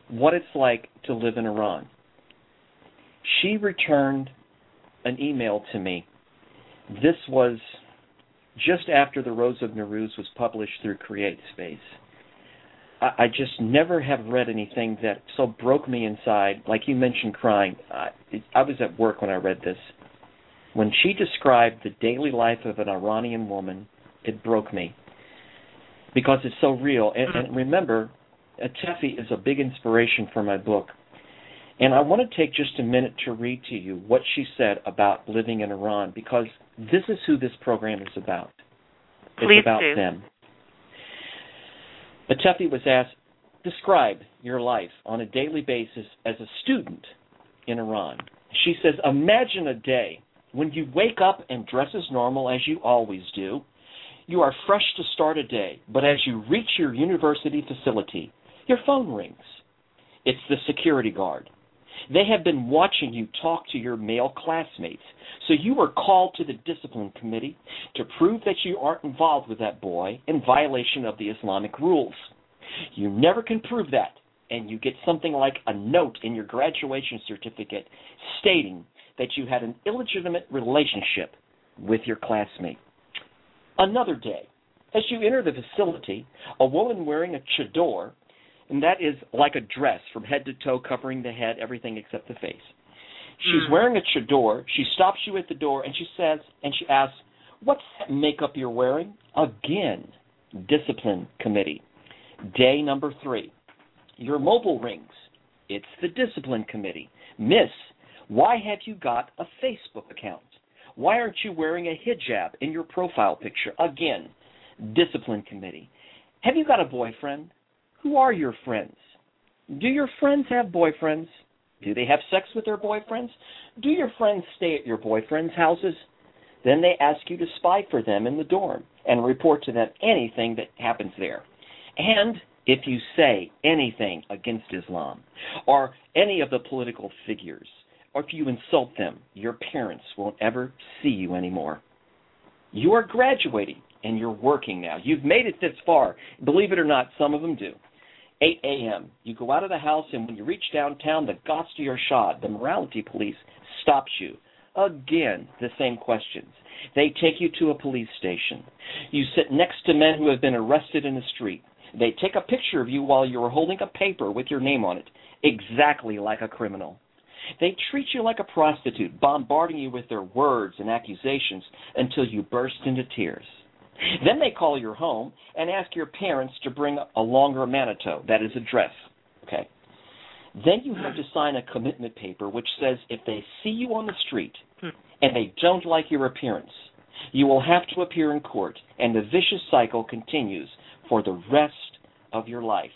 what it's like to live in Iran. She returned an email to me. This was just after The Rose of Nowruz was published through CreateSpace. I, I just never have read anything that so broke me inside. Like you mentioned, crying. I, I was at work when I read this. When she described the daily life of an Iranian woman, it broke me because it's so real. And, and mm-hmm. remember, Atefi is a big inspiration for my book. And I want to take just a minute to read to you what she said about living in Iran because this is who this program is about. It's Please about do. them. Atefi was asked, describe your life on a daily basis as a student in Iran. She says, imagine a day when you wake up and dress as normal as you always do. You are fresh to start a day, but as you reach your university facility, your phone rings. It's the security guard. They have been watching you talk to your male classmates, so you are called to the discipline committee to prove that you aren't involved with that boy in violation of the Islamic rules. You never can prove that, and you get something like a note in your graduation certificate stating that you had an illegitimate relationship with your classmate. Another day, as you enter the facility, a woman wearing a chador and that is like a dress from head to toe, covering the head, everything except the face. She's Mm. wearing a chador. She stops you at the door and she says, and she asks, "What's that makeup you're wearing?" Again, discipline committee. Day number three, your mobile rings. It's the discipline committee. Miss, why have you got a Facebook account? Why aren't you wearing a hijab in your profile picture? Again, discipline committee. Have you got a boyfriend? Who are your friends? Do your friends have boyfriends? Do they have sex with their boyfriends? Do your friends stay at your boyfriends' houses? Then they ask you to spy for them in the dorm and report to them anything that happens there. And if you say anything against Islam or any of the political figures, or if you insult them, your parents won't ever see you anymore. You are graduating and you're working now. You've made it this far. Believe it or not, some of them do. 8 a.m. You go out of the house, and when you reach downtown, the Gasht-e Ershad, the morality police, stops you. Again, the same questions. They take you to a police station. You sit next to men who have been arrested in the street. They take a picture of you while you are holding a paper with your name on it, exactly like a criminal. They treat you like a prostitute, bombarding you with their words and accusations until you burst into tears. Then they call your home and ask your parents to bring a longer manteau, that is a dress. Okay. Then you have to sign a commitment paper which says if they see you on the street and they don't like your appearance, you will have to appear in court, and the vicious cycle continues for the rest of your life.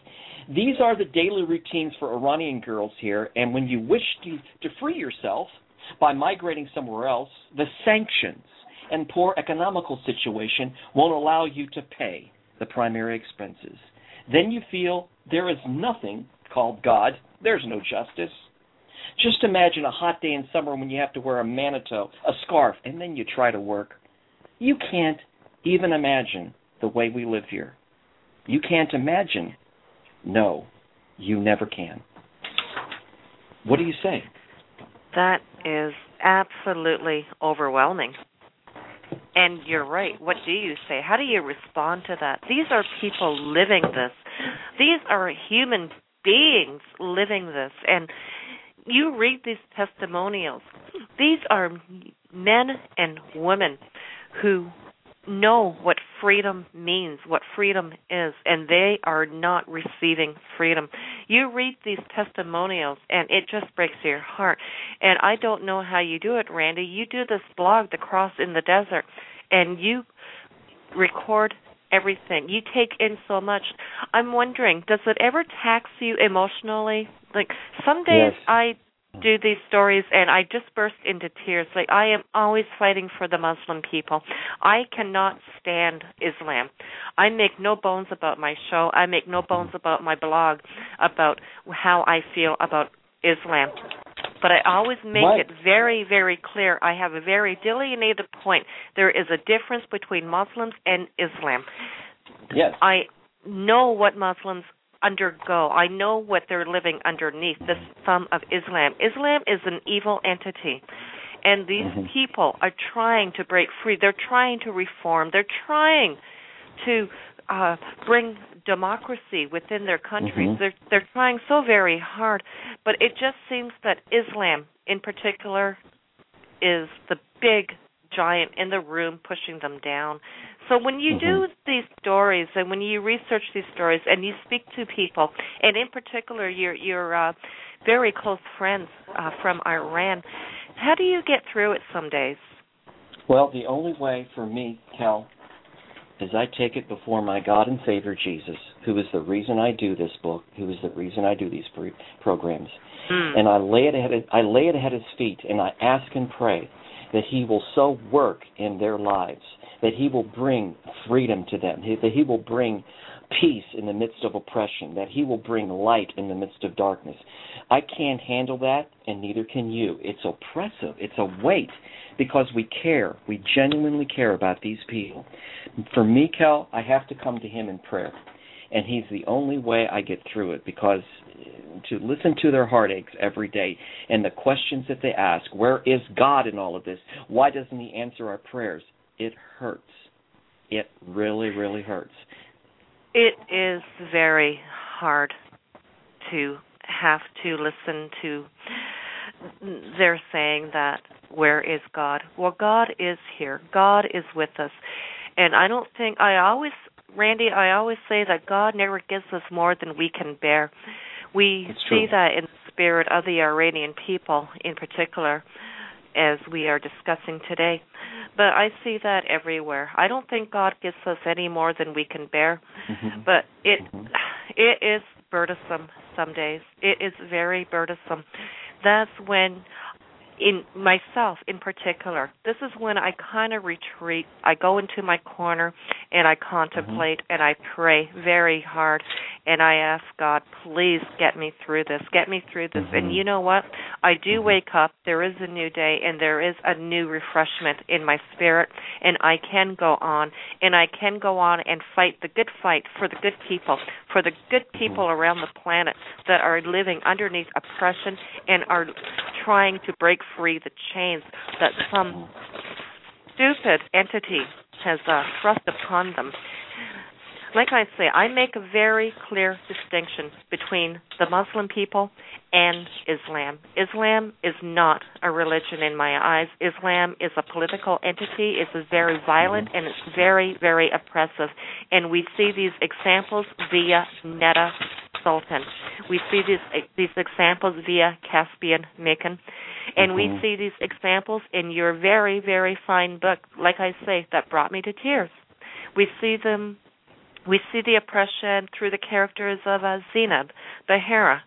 These are the daily routines for Iranian girls here, and when you wish to, to free yourself by migrating somewhere else, the sanctions and poor economical situation won't allow you to pay the primary expenses. Then you feel there is nothing called God, there's no justice. Just imagine a hot day in summer when you have to wear a manteau, a scarf, and then you try to work. You can't even imagine the way we live here. You can't imagine. No, you never can. What do you say? That is absolutely overwhelming. And you're right. What do you say? How do you respond to that? These are people living this. These are human beings living this. And you read these testimonials. These are men and women who know what freedom means, what freedom is, and they are not receiving freedom. You read these testimonials and it just breaks your heart. And I don't know how you do it, Randy. You do this blog, The Cross in the Desert, and you record everything. You take in so much. I'm wondering, does it ever tax you emotionally? Like some days Yes. I do these stories and I just burst into tears. Like I am always fighting for the Muslim people. I cannot stand Islam. I make no bones about my show. I make no bones about my blog about how I feel about Islam. But I always make Right. it very, very clear. I have a very delineated point. There is a difference between Muslims and Islam. Yes. I know what Muslims undergo. I know what they're living underneath the thumb of Islam. Islam is an evil entity. And these Mhm. people are trying to break free. They're trying to reform. They're trying to uh, bring democracy within their countries. Mhm. They're they're trying so very hard, but it just seems that Islam, in particular, is the big giant in the room pushing them down. So when you do these stories and when you research these stories and you speak to people, and in particular your your uh, very close friends uh, from Iran, how do you get through it some days? Well, the only way for me, Kel, is I take it before my God and Savior Jesus, who is the reason I do this book, who is the reason I do these pre- programs, Mm. and I lay it at I lay it at His feet, and I ask and pray that He will so work in their lives that He will bring freedom to them, that He will bring peace in the midst of oppression, that He will bring light in the midst of darkness. I can't handle that, and neither can you. It's oppressive. It's a weight because we care. We genuinely care about these people. For me, Kel, I have to come to Him in prayer. And He's the only way I get through it because to listen to their heartaches every day and the questions that they ask where is God in all of this? Why doesn't He answer our prayers? It hurts. It really, really hurts. It is very hard to have to listen to they're saying that where is God? Well, God is here. God is with us. And I don't think I always Randy, I always say that God never gives us more than we can bear. We see that in the spirit of the Iranian people in particular as we are discussing today. But I see that everywhere. I don't think God gives us any more than we can bear. Mhm. But it Mhm. it is burdensome some days. It is very burdensome. That's when in myself in particular, this is when I kind of retreat. I go into my corner and I contemplate and I pray very hard and I ask God, please get me through this. Get me through this. And Mhm. you know what? I do Mhm. wake up. There is a new day and there is a new refreshment in my spirit and I can go on and I can go on and fight the good fight for the good people, for the good people around the planet that are living underneath oppression and are trying to break free the chains that some stupid entity has uh, thrust upon them. Like I say, I make a very clear distinction between the Muslim people and Islam. Islam is not a religion in my eyes. Islam is a political entity. It's very violent and it's very, very oppressive. And we see these examples via Neda Soltan. We see these these examples via Caspian Makan. And we Mhm. see these examples in your very, very fine book, like I say, that brought me to tears. We see them we see the oppression through the characters of uh, Zainab, Behera.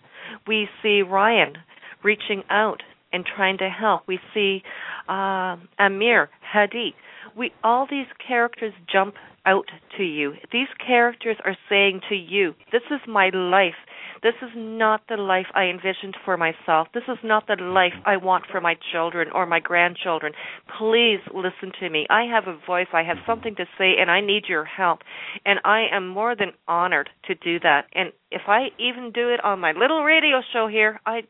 We see Ryan reaching out and trying to help. We see uh, Amir, Hadi. We all these characters jump out to you. These characters are saying to you, "This is my life. This is not the life I envisioned for myself. This is not the life I want for my children or my grandchildren. Please listen to me. I have a voice. I have something to say, and I need your help. And I am more than honored to do that. And if I even do it on my little radio show here, I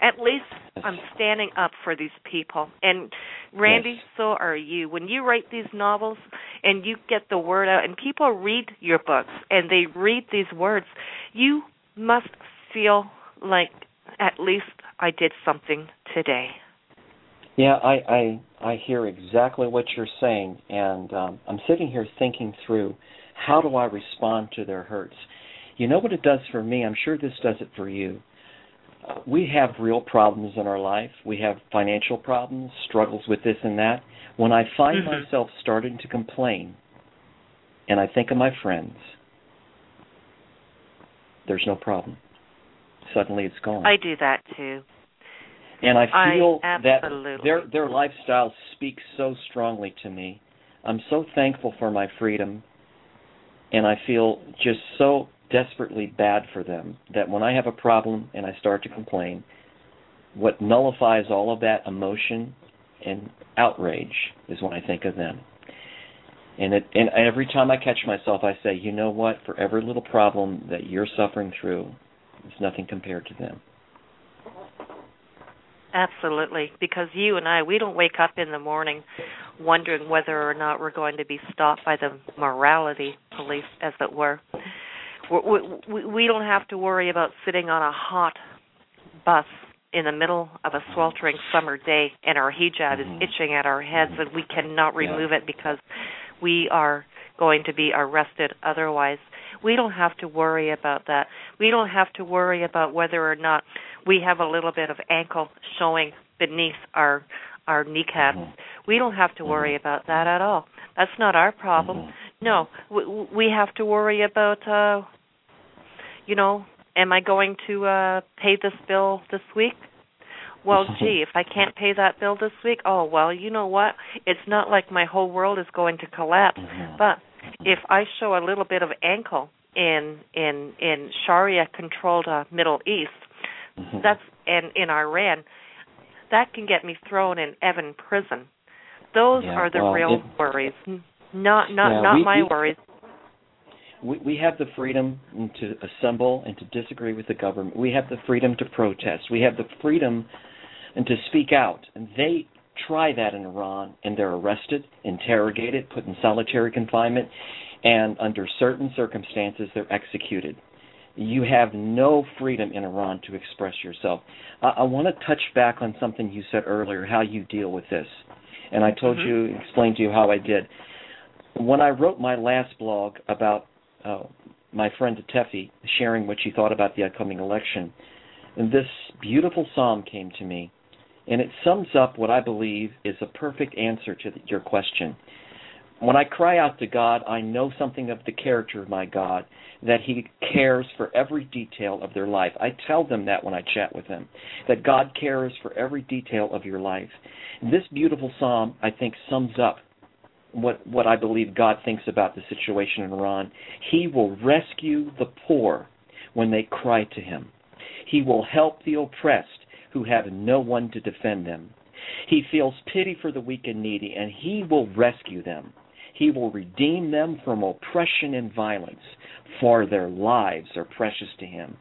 at least I'm standing up for these people. And Randy, Yes. so are you. When you write these novels and you get the word out and people read your books and they read these words, you must feel like at least I did something today. Yeah, I, I I hear exactly what you're saying, and um, I'm sitting here thinking through how do I respond to their hurts. You know what it does for me? I'm sure this does it for you. Uh, we have real problems in our life. We have financial problems, struggles with this and that. When I find Mhm. myself starting to complain, and I think of my friends, there's no problem. Suddenly it's gone. I do that too. And I feel I, that their their lifestyle speaks so strongly to me. I'm so thankful for my freedom, and I feel just so desperately bad for them that when I have a problem and I start to complain, what nullifies all of that emotion and outrage is when I think of them. And it and every time I catch myself I say, you know what, for every little problem that you're suffering through, it's nothing compared to them. Absolutely, because you and I, we don't wake up in the morning wondering whether or not we're going to be stopped by the morality police, as it were. We, we, we don't have to worry about sitting on a hot bus in the middle of a sweltering summer day and our hijab mm-hmm. is itching at our heads and we cannot remove yeah. it because we are going to be arrested otherwise. We don't have to worry about that. We don't have to worry about whether or not we have a little bit of ankle showing beneath our our kneecap. Mm-hmm. We don't have to worry mm-hmm. about that at all. That's not our problem. Mm-hmm. No, we, we have to worry about uh you know, am I going to uh pay this bill this week? Well, gee, if I can't pay that bill this week, oh well, you know what? It's not like my whole world is going to collapse. Mm-hmm. But if I show a little bit of ankle in in in Sharia controlled uh, Middle East, mm-hmm. that's and in Iran, that can get me thrown in Evin prison. Those yeah, are the well, real it, worries, not not yeah, not we, my we, worries. We, we have the freedom to assemble and to disagree with the government. We have the freedom to protest. We have the freedom and to speak out. And they try that in Iran, and they're arrested, interrogated, put in solitary confinement, and under certain circumstances, they're executed. You have no freedom in Iran to express yourself. I, I want to touch back on something you said earlier, how you deal with this. And I told mm-hmm. you, explained to you how I did. When I wrote my last blog about uh, my friend Tefi sharing what she thought about the upcoming election, and this beautiful psalm came to me, and it sums up what I believe is a perfect answer to your question. When I cry out to God, I know something of the character of my God, that He cares for every detail of their life. I tell them that when I chat with them, that God cares for every detail of your life. This beautiful psalm, I think, sums up what what I believe God thinks about the situation in Iran. He will rescue the poor when they cry to Him. He will help the oppressed who have no one to defend them. He feels pity for the weak and needy, and He will rescue them. He will redeem them from oppression and violence, for their lives are precious to him.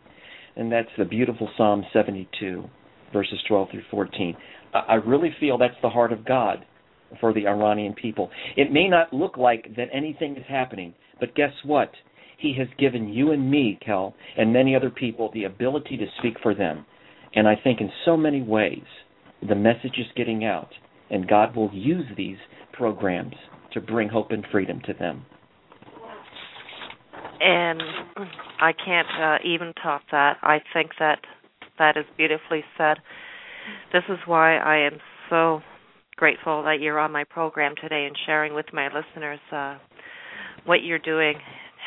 And that's the beautiful Psalm 72, verses 12 through 14. I really feel that's the heart of God for the Iranian people. It may not look like that anything is happening, but guess what? He has given you and me, Kel, and many other people the ability to speak for them. And I think in so many ways, the message is getting out, and God will use these programs to bring hope and freedom to them. And I can't uh, even top that. I think that that is beautifully said. This is why I am so grateful that you're on my program today and sharing with my listeners uh, what you're doing,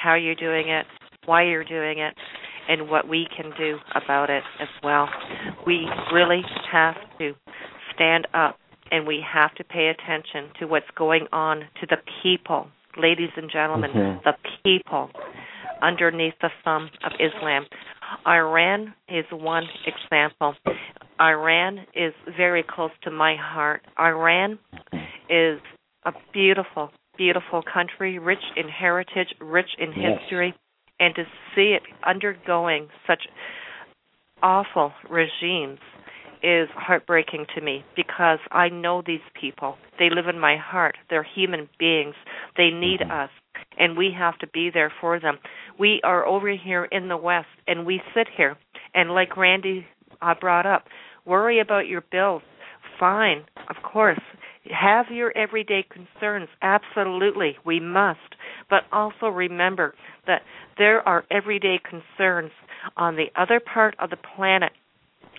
how you're doing it, why you're doing it, and what we can do about it as well. We really have to stand up and we have to pay attention to what's going on to the people, ladies and gentlemen, mm-hmm. the people underneath the thumb of Islam. Iran is one example. Iran is very close to my heart. Iran is a beautiful, beautiful country, rich in heritage, rich in yes. history, and to see it undergoing such awful regimes is heartbreaking to me because I know these people. They live in my heart. They're human beings. They need mm-hmm. us, and we have to be there for them. We are over here in the West, and we sit here, and like Randy uh, brought up, worry about your bills. Fine, of course. Have your everyday concerns. Absolutely, we must. But also remember that there are everyday concerns on the other part of the planet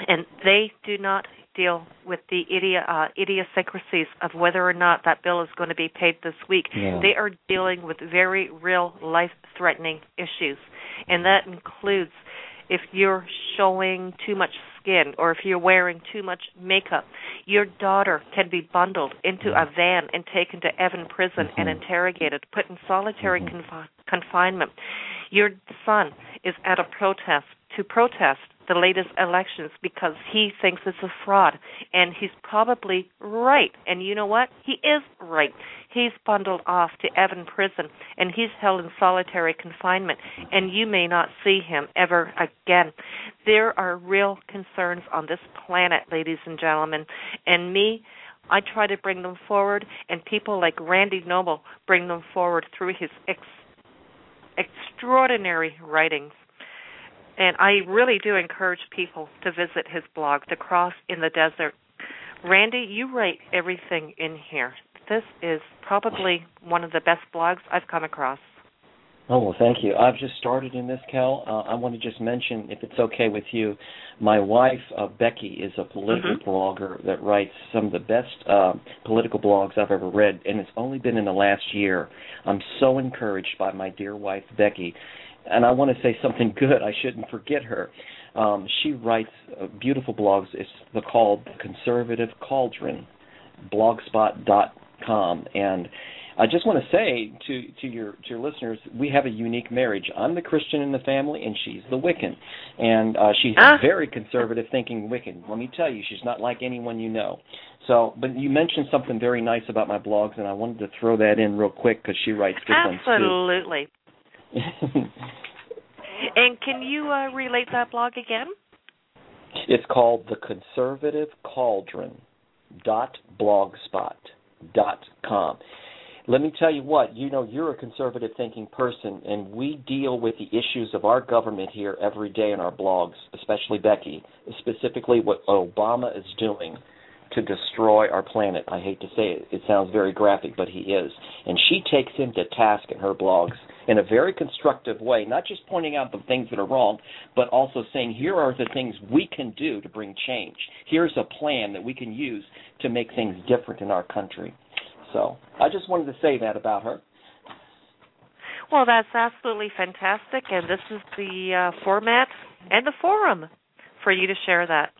and they do not deal with the idi- uh, idiosyncrasies of whether or not that bill is going to be paid this week. Yeah. They are dealing with very real life threatening issues, and that includes if you're showing too much skin or if you're wearing too much makeup, your daughter can be bundled into a mm-hmm. van and taken to Evin prison and mm-hmm. interrogated, put in solitary mm-hmm. confi- confinement. Your son is at a protest to protest the latest elections because he thinks it's a fraud. And he's probably right. And you know what? He is right. He's bundled off to Evin Prison and he's held in solitary confinement. And you may not see him ever again. There are real concerns on this planet, ladies and gentlemen. And me, I try to bring them forward, and people like Randy Noble bring them forward through his ex- extraordinary writings. And I really do encourage people to visit his blog, The Cross in the Desert. Randy, you write everything in here. This is probably one of the best blogs I've come across. Oh well, thank you. I've just started in this, Kel. Uh, I want to just mention, if it's okay with you, my wife uh, Becky is a political Mhm. blogger that writes some of the best uh, political blogs I've ever read, and it's only been in the last year. I'm so encouraged by my dear wife Becky, and I want to say something good. I shouldn't forget her. Um, she writes uh, beautiful blogs. It's the called Conservative Cauldron, blogspot.com, and I just want to say to to your to your listeners, we have a unique marriage. I'm the Christian in the family, and she's the Wiccan, and uh, she's Ah. very conservative thinking Wiccan. Let me tell you, she's not like anyone you know. So, but you mentioned something very nice about my blogs, and I wanted to throw that in real quick because she writes good Absolutely. ones too. And can you uh, relate that blog again? It's called the Conservative Cauldron dot blogspot dot com. Let me tell you what, you know, you're a conservative thinking person, and we deal with the issues of our government here every day in our blogs, especially Becky, specifically what Obama is doing to destroy our planet. I hate to say it, it sounds very graphic, but he is. And she takes him to task in her blogs in a very constructive way, not just pointing out the things that are wrong, but also saying, here are the things we can do to bring change. Here's a plan that we can use to make things different in our country. So I just wanted to say that about her. Well, that's absolutely fantastic, and this is the uh, format and the forum for you to share that.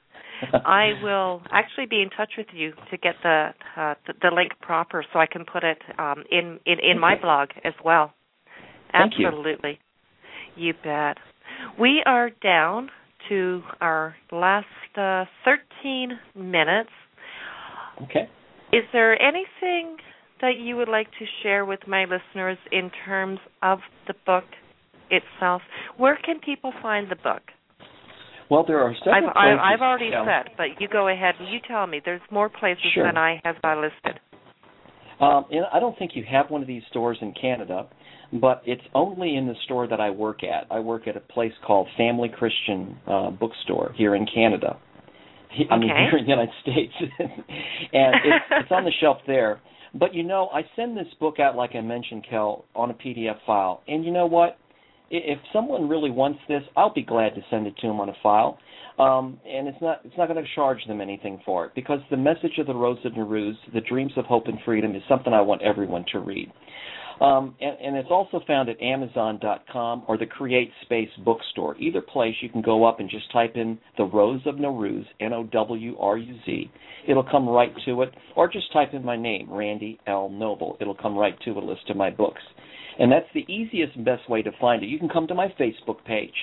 I will actually be in touch with you to get the uh, the, the link proper, so I can put it um, in, in in my blog as well. Thank you. Absolutely, you bet. We are down to our last uh, 13 minutes. Okay. Is there anything that you would like to share with my listeners in terms of the book itself? Where can people find the book? Well, there are several I've, places. I, I've already Kel. said, but you go ahead and you tell me. There's more places Sure. than I have listed. Um, and I don't think you have one of these stores in Canada, but it's only in the store that I work at. I work at a place called Family Christian uh, Bookstore here in Canada. I mean, Okay. here in the United States, and it's, it's on the shelf there. But you know, I send this book out, like I mentioned, Kel, on a PDF file. And you know what? If someone really wants this, I'll be glad to send it to them on a file. Um, and it's not it's not going to charge them anything for it because the message of the Rose of Nowruz, the dreams of hope and freedom, is something I want everyone to read. Um, and, and it's also found at Amazon.com or the Create Space Bookstore. Either place, you can go up and just type in the Rose of Nowruz, N-O-W-R-U-Z. It'll come right to it, or just type in my name, Randy L. Noble. It'll come right to a list of my books. And that's the easiest and best way to find it. You can come to my Facebook page.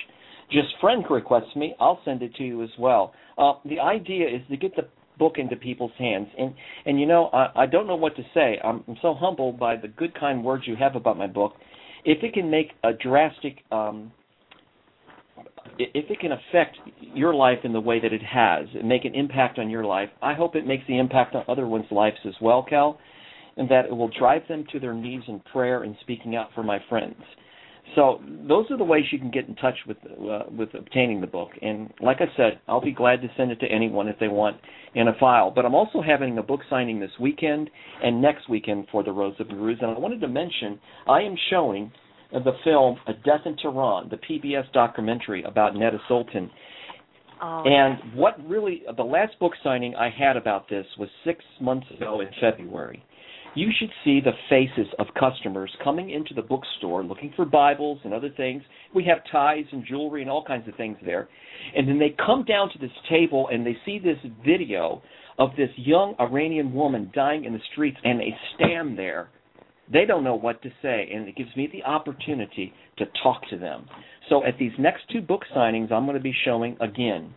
Just friend request me. I'll send it to you as well. Uh, the idea is to get the book into people's hands. And and you know, I, I don't know what to say. I'm, I'm so humbled by the good, kind words you have about my book. If it can make a drastic, um, if it can affect your life in the way that it has, and make an impact on your life, I hope it makes the impact on other ones' lives as well, Kel, and that it will drive them to their knees in prayer and speaking out for my friends. So those are the ways you can get in touch with uh, with obtaining the book. And like I said, I'll be glad to send it to anyone if they want in a file. But I'm also having a book signing this weekend and next weekend for the Rose of Nowruz. And I wanted to mention I am showing the film A Death in Tehran, the PBS documentary about Neda Soltan. Oh, And what really, the last book signing I had about this was six months ago in February. You should see the faces of customers coming into the bookstore looking for Bibles and other things. We have ties and jewelry and all kinds of things there. And then they come down to this table and they see this video of this young Iranian woman dying in the streets and they stand there. They don't know what to say, and it gives me the opportunity to talk to them. So at these next two book signings, I'm going to be showing again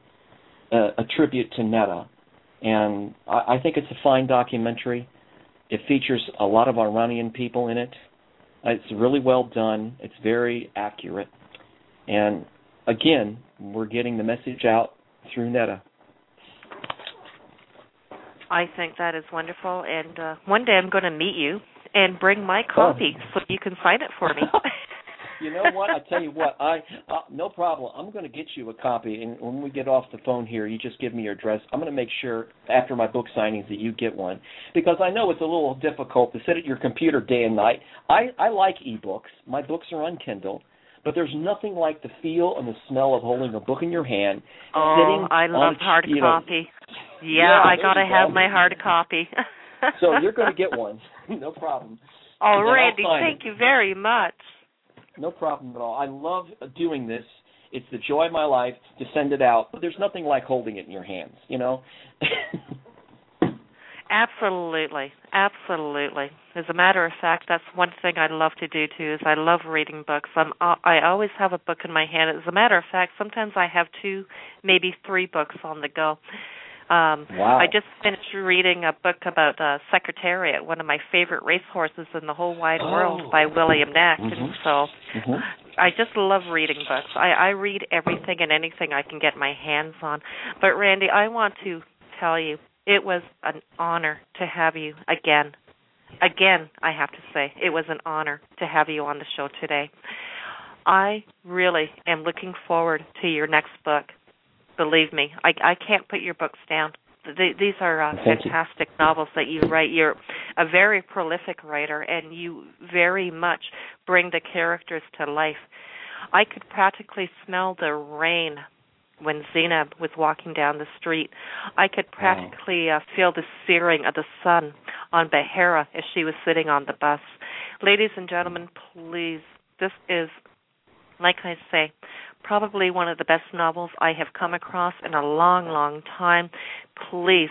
uh, a tribute to Neda, and I, I think it's a fine documentary. It features a lot of Iranian people in it. It's really well done. It's very accurate, and again, we're getting the message out through Neda. I think that is wonderful, and uh, one day I'm going to meet you and bring my copy so you can sign it for me. you know what? I tell you what, I uh, no problem. I'm going to get you a copy, and when we get off the phone here, you just give me your address. I'm going to make sure after my book signings that you get one because I know it's a little difficult to sit at your computer day and night. I I like ebooks. My books are on Kindle. But there's nothing like the feel and the smell of holding a book in your hand. Oh, sitting I love on, hard you know, copy. Yeah, Yeah, I gotta have my hard copy. so you're going to get one. no problem. Oh, And Randy, thank it. you very much. No problem at all. I love doing this. It's the joy of my life to send it out. But there's nothing like holding it in your hands, you know. Absolutely, absolutely. As a matter of fact, that's one thing I love to do too. Is I love reading books. I'm I always have a book in my hand. As a matter of fact, sometimes I have two, maybe three books on the go. Um, Wow. I just finished reading a book about uh, Secretariat, one of my favorite racehorses in the whole wide Oh. world by William Nack. And Mhm. so Mhm. I just love reading books. I, I read everything and anything I can get my hands on. But Randy, I want to tell you, it was an honor to have you again. Again, I have to say, it was an honor to have you on the show today. I really am looking forward to your next book. Believe me, I, I can't put your books down. Th these are uh, Thank you. fantastic novels that you write. You're a very prolific writer, and you very much bring the characters to life. I could practically smell the rain when Zainab was walking down the street. I could practically uh, feel the searing of the sun on Behera as she was sitting on the bus. Ladies and gentlemen, please, this is, like I say, probably one of the best novels I have come across in a long, long time. Please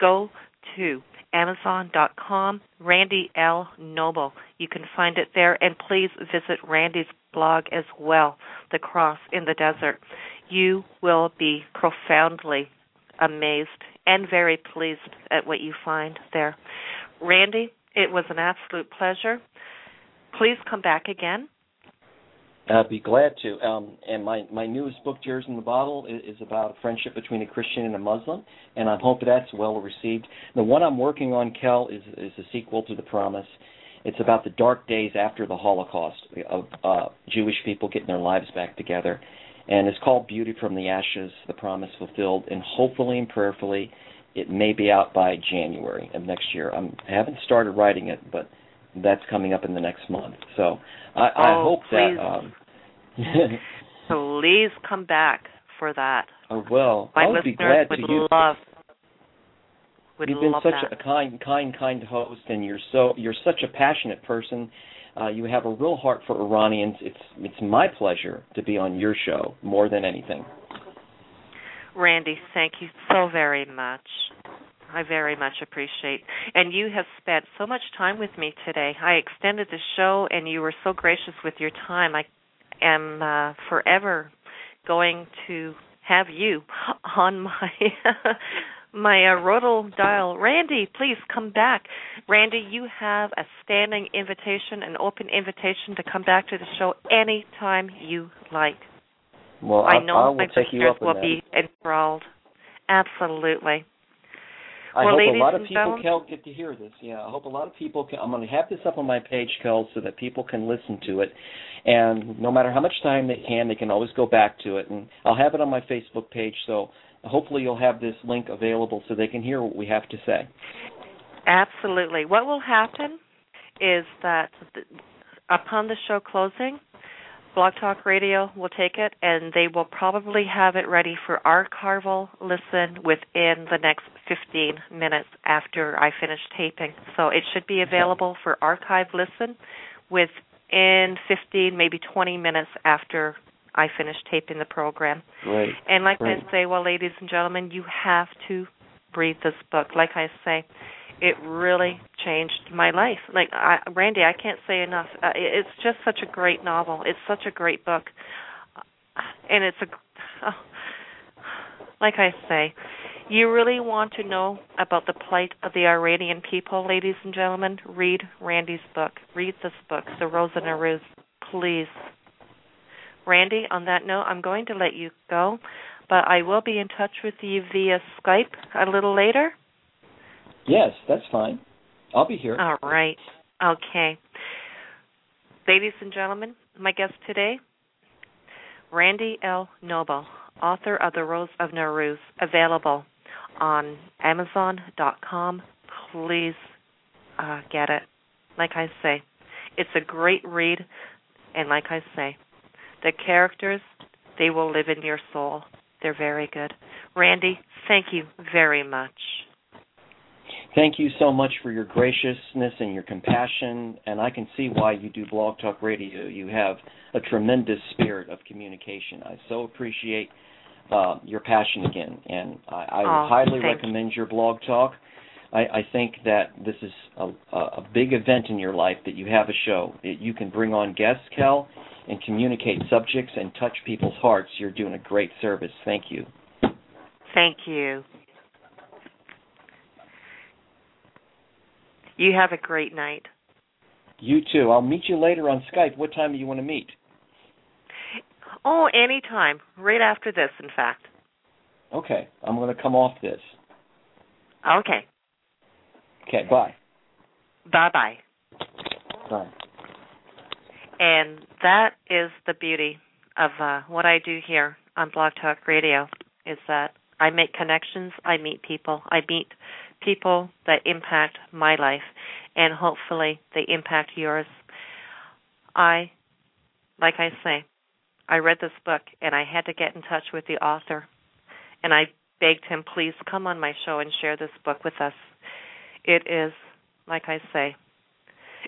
go to Amazon.com, Randy L. Noble. You can find it there, and please visit Randy's blog as well, The Cross in the Desert. You will be profoundly amazed and very pleased at what you find there. Randy, it was an absolute pleasure. Please come back again. I'd be glad to. Um, and my, my newest book, Tears in the Bottle, is, is about a friendship between a Christian and a Muslim, and I hope that's well received. The one I'm working on, Kel, is, is a sequel to The Promise. It's about the dark days after the Holocaust of uh, Jewish people getting their lives back together. And it's called Beauty from the Ashes, The Promise Fulfilled, and hopefully and prayerfully it may be out by January of next year. I'm, I haven't started writing it, but that's coming up in the next month. So I, I Oh, hope please. that. Um, Please come back for that. I will. My I would be glad would to. You, love would you've been such that. a kind, kind, kind host, and you're so you're such a passionate person. Uh, you have a real heart for Iranians. It's it's my pleasure to be on your show more than anything. Randy, thank you so very much. I very much appreciate. And you have spent so much time with me today. I extended the show and you were so gracious with your time. I am uh, forever going to have you on my my uh, rodal dial. Randy, please come back. Randy, you have a standing invitation, an open invitation to come back to the show anytime you like. Well, I know I my listeners will that. be enthralled. Absolutely. I Well, hope a lot of people, Kel, get to hear this. Yeah, I hope a lot of people can. I'm going to have this up on my page, Kel, so that people can listen to it. And no matter how much time they can, they can always go back to it. And I'll have it on my Facebook page, so hopefully you'll have this link available so they can hear what we have to say. Absolutely. What will happen is that th- upon the show closing, Blog Talk Radio will take it, and they will probably have it ready for archival listen within the next 15 minutes after I finish taping. So it should be available for archive listen within 15, maybe 20 minutes after I finish taping the program. Great. And like Great. I say, well, ladies and gentlemen, you have to read this book. Like I say, it really changed my life. Like I, Randy, I can't say enough. Uh, it's just such a great novel. It's such a great book, and it's a. Oh, like I say, you really want to know about the plight of the Iranian people, ladies and gentlemen. Read Randy's book. Read this book, The rose Rosa Naruz. Please. Randy, on that note, I'm going to let you go, but I will be in touch with you via Skype a little later. Yes, that's fine. I'll be here. All right. Okay. Ladies and gentlemen, my guest today, Randy L. Noble, author of The Rose of Naruz, available on Amazon.com. Please uh, get it. Like I say, it's a great read, and like I say, the characters, they will live in your soul. They're very good. Randy, thank you very much. Thank you so much for your graciousness and your compassion, and I can see why you do Blog Talk Radio. You have a tremendous spirit of communication. I so appreciate uh, your passion again, and I, I Oh, highly recommend your Blog Talk. I, I think that this is a, a a big event in your life that you have a show. That you can bring on guests, Kel, and communicate subjects and touch people's hearts. You're doing a great service. Thank you. Thank you. You have a great night. You too. I'll meet you later on Skype. What time do you want to meet? Oh, anytime. Right after this, in fact. Okay, I'm going to come off this. Okay. Okay, bye. Bye bye. Bye. And that is the beauty of uh, what I do here on Blog Talk Radio is that I make connections, I meet people, I meet people that impact my life, and hopefully they impact yours. I, like I say, I read this book and I had to get in touch with the author, and I begged him, please come on my show and share this book with us. It is, like I say,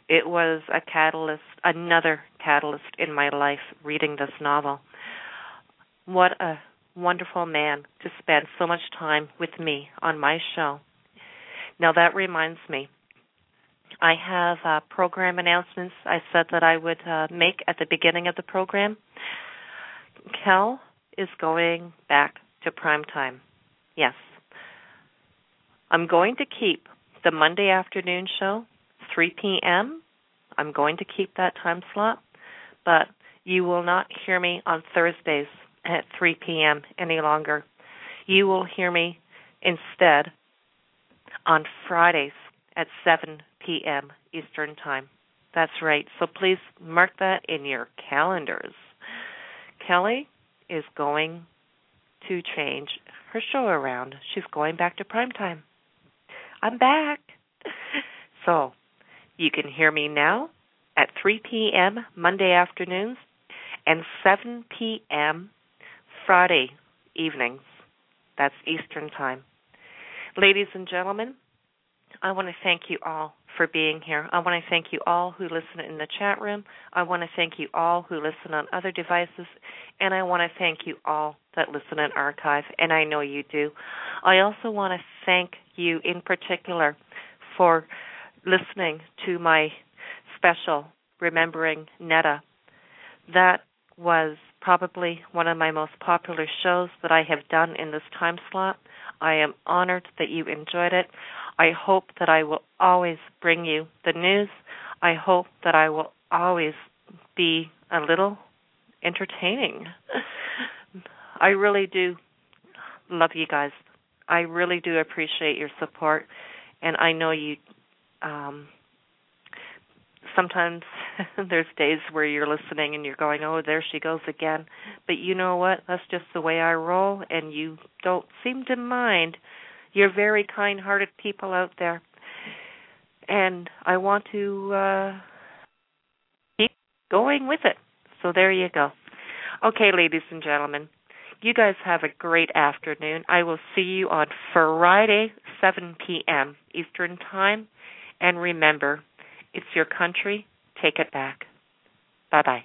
it was a catalyst, another catalyst in my life reading this novel. What a wonderful man to spend so much time with me on my show. Now that reminds me, I have uh, program announcements I said that I would uh, make at the beginning of the program. Kel is going back to prime time. Yes. I'm going to keep the Monday afternoon show 3 p.m. I'm going to keep that time slot, but you will not hear me on Thursdays at 3 p.m. any longer. You will hear me instead on Fridays at 7 p.m. Eastern Time. That's right. So please mark that in your calendars. Kelly is going to change her show around. She's going back to prime time. I'm back. So you can hear me now at 3 p.m. Monday afternoons and 7 p.m. Friday evenings. That's Eastern Time. Ladies and gentlemen, I want to thank you all for being here. I want to thank you all who listen in the chat room. I want to thank you all who listen on other devices. And I want to thank you all that listen in archive. And I know you do. I also want to thank you in particular for listening to my special Remembering Neda. That was probably one of my most popular shows that I have done in this time slot. I am honored that you enjoyed it. I hope that I will always bring you the news. I hope that I will always be a little entertaining. I really do love you guys. I really do appreciate your support, and I know you. Um, sometimes there's days where you're listening and you're going, "Oh, there she goes again," but you know what? That's just the way I roll, and you don't seem to mind. You're very kind-hearted people out there, and I want to uh, keep going with it. So there you go. Okay, ladies and gentlemen, you guys have a great afternoon. I will see you on Friday, 7 p.m. Eastern Time. And remember, it's your country. Take it back. Bye bye.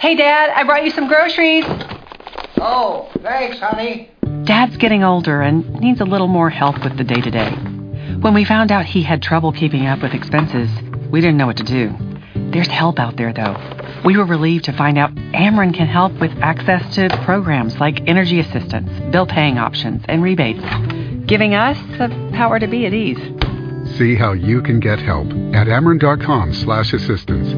Hey, Dad, I brought you some groceries. Oh, thanks, honey. Dad's getting older and needs a little more help with the day to day. When we found out he had trouble keeping up with expenses, we didn't know what to do. There's help out there, though. We were relieved to find out Ameren can help with access to programs like energy assistance, bill paying options, and rebates, giving us the power to be at ease. See how you can get help at Ameren.com slash assistance.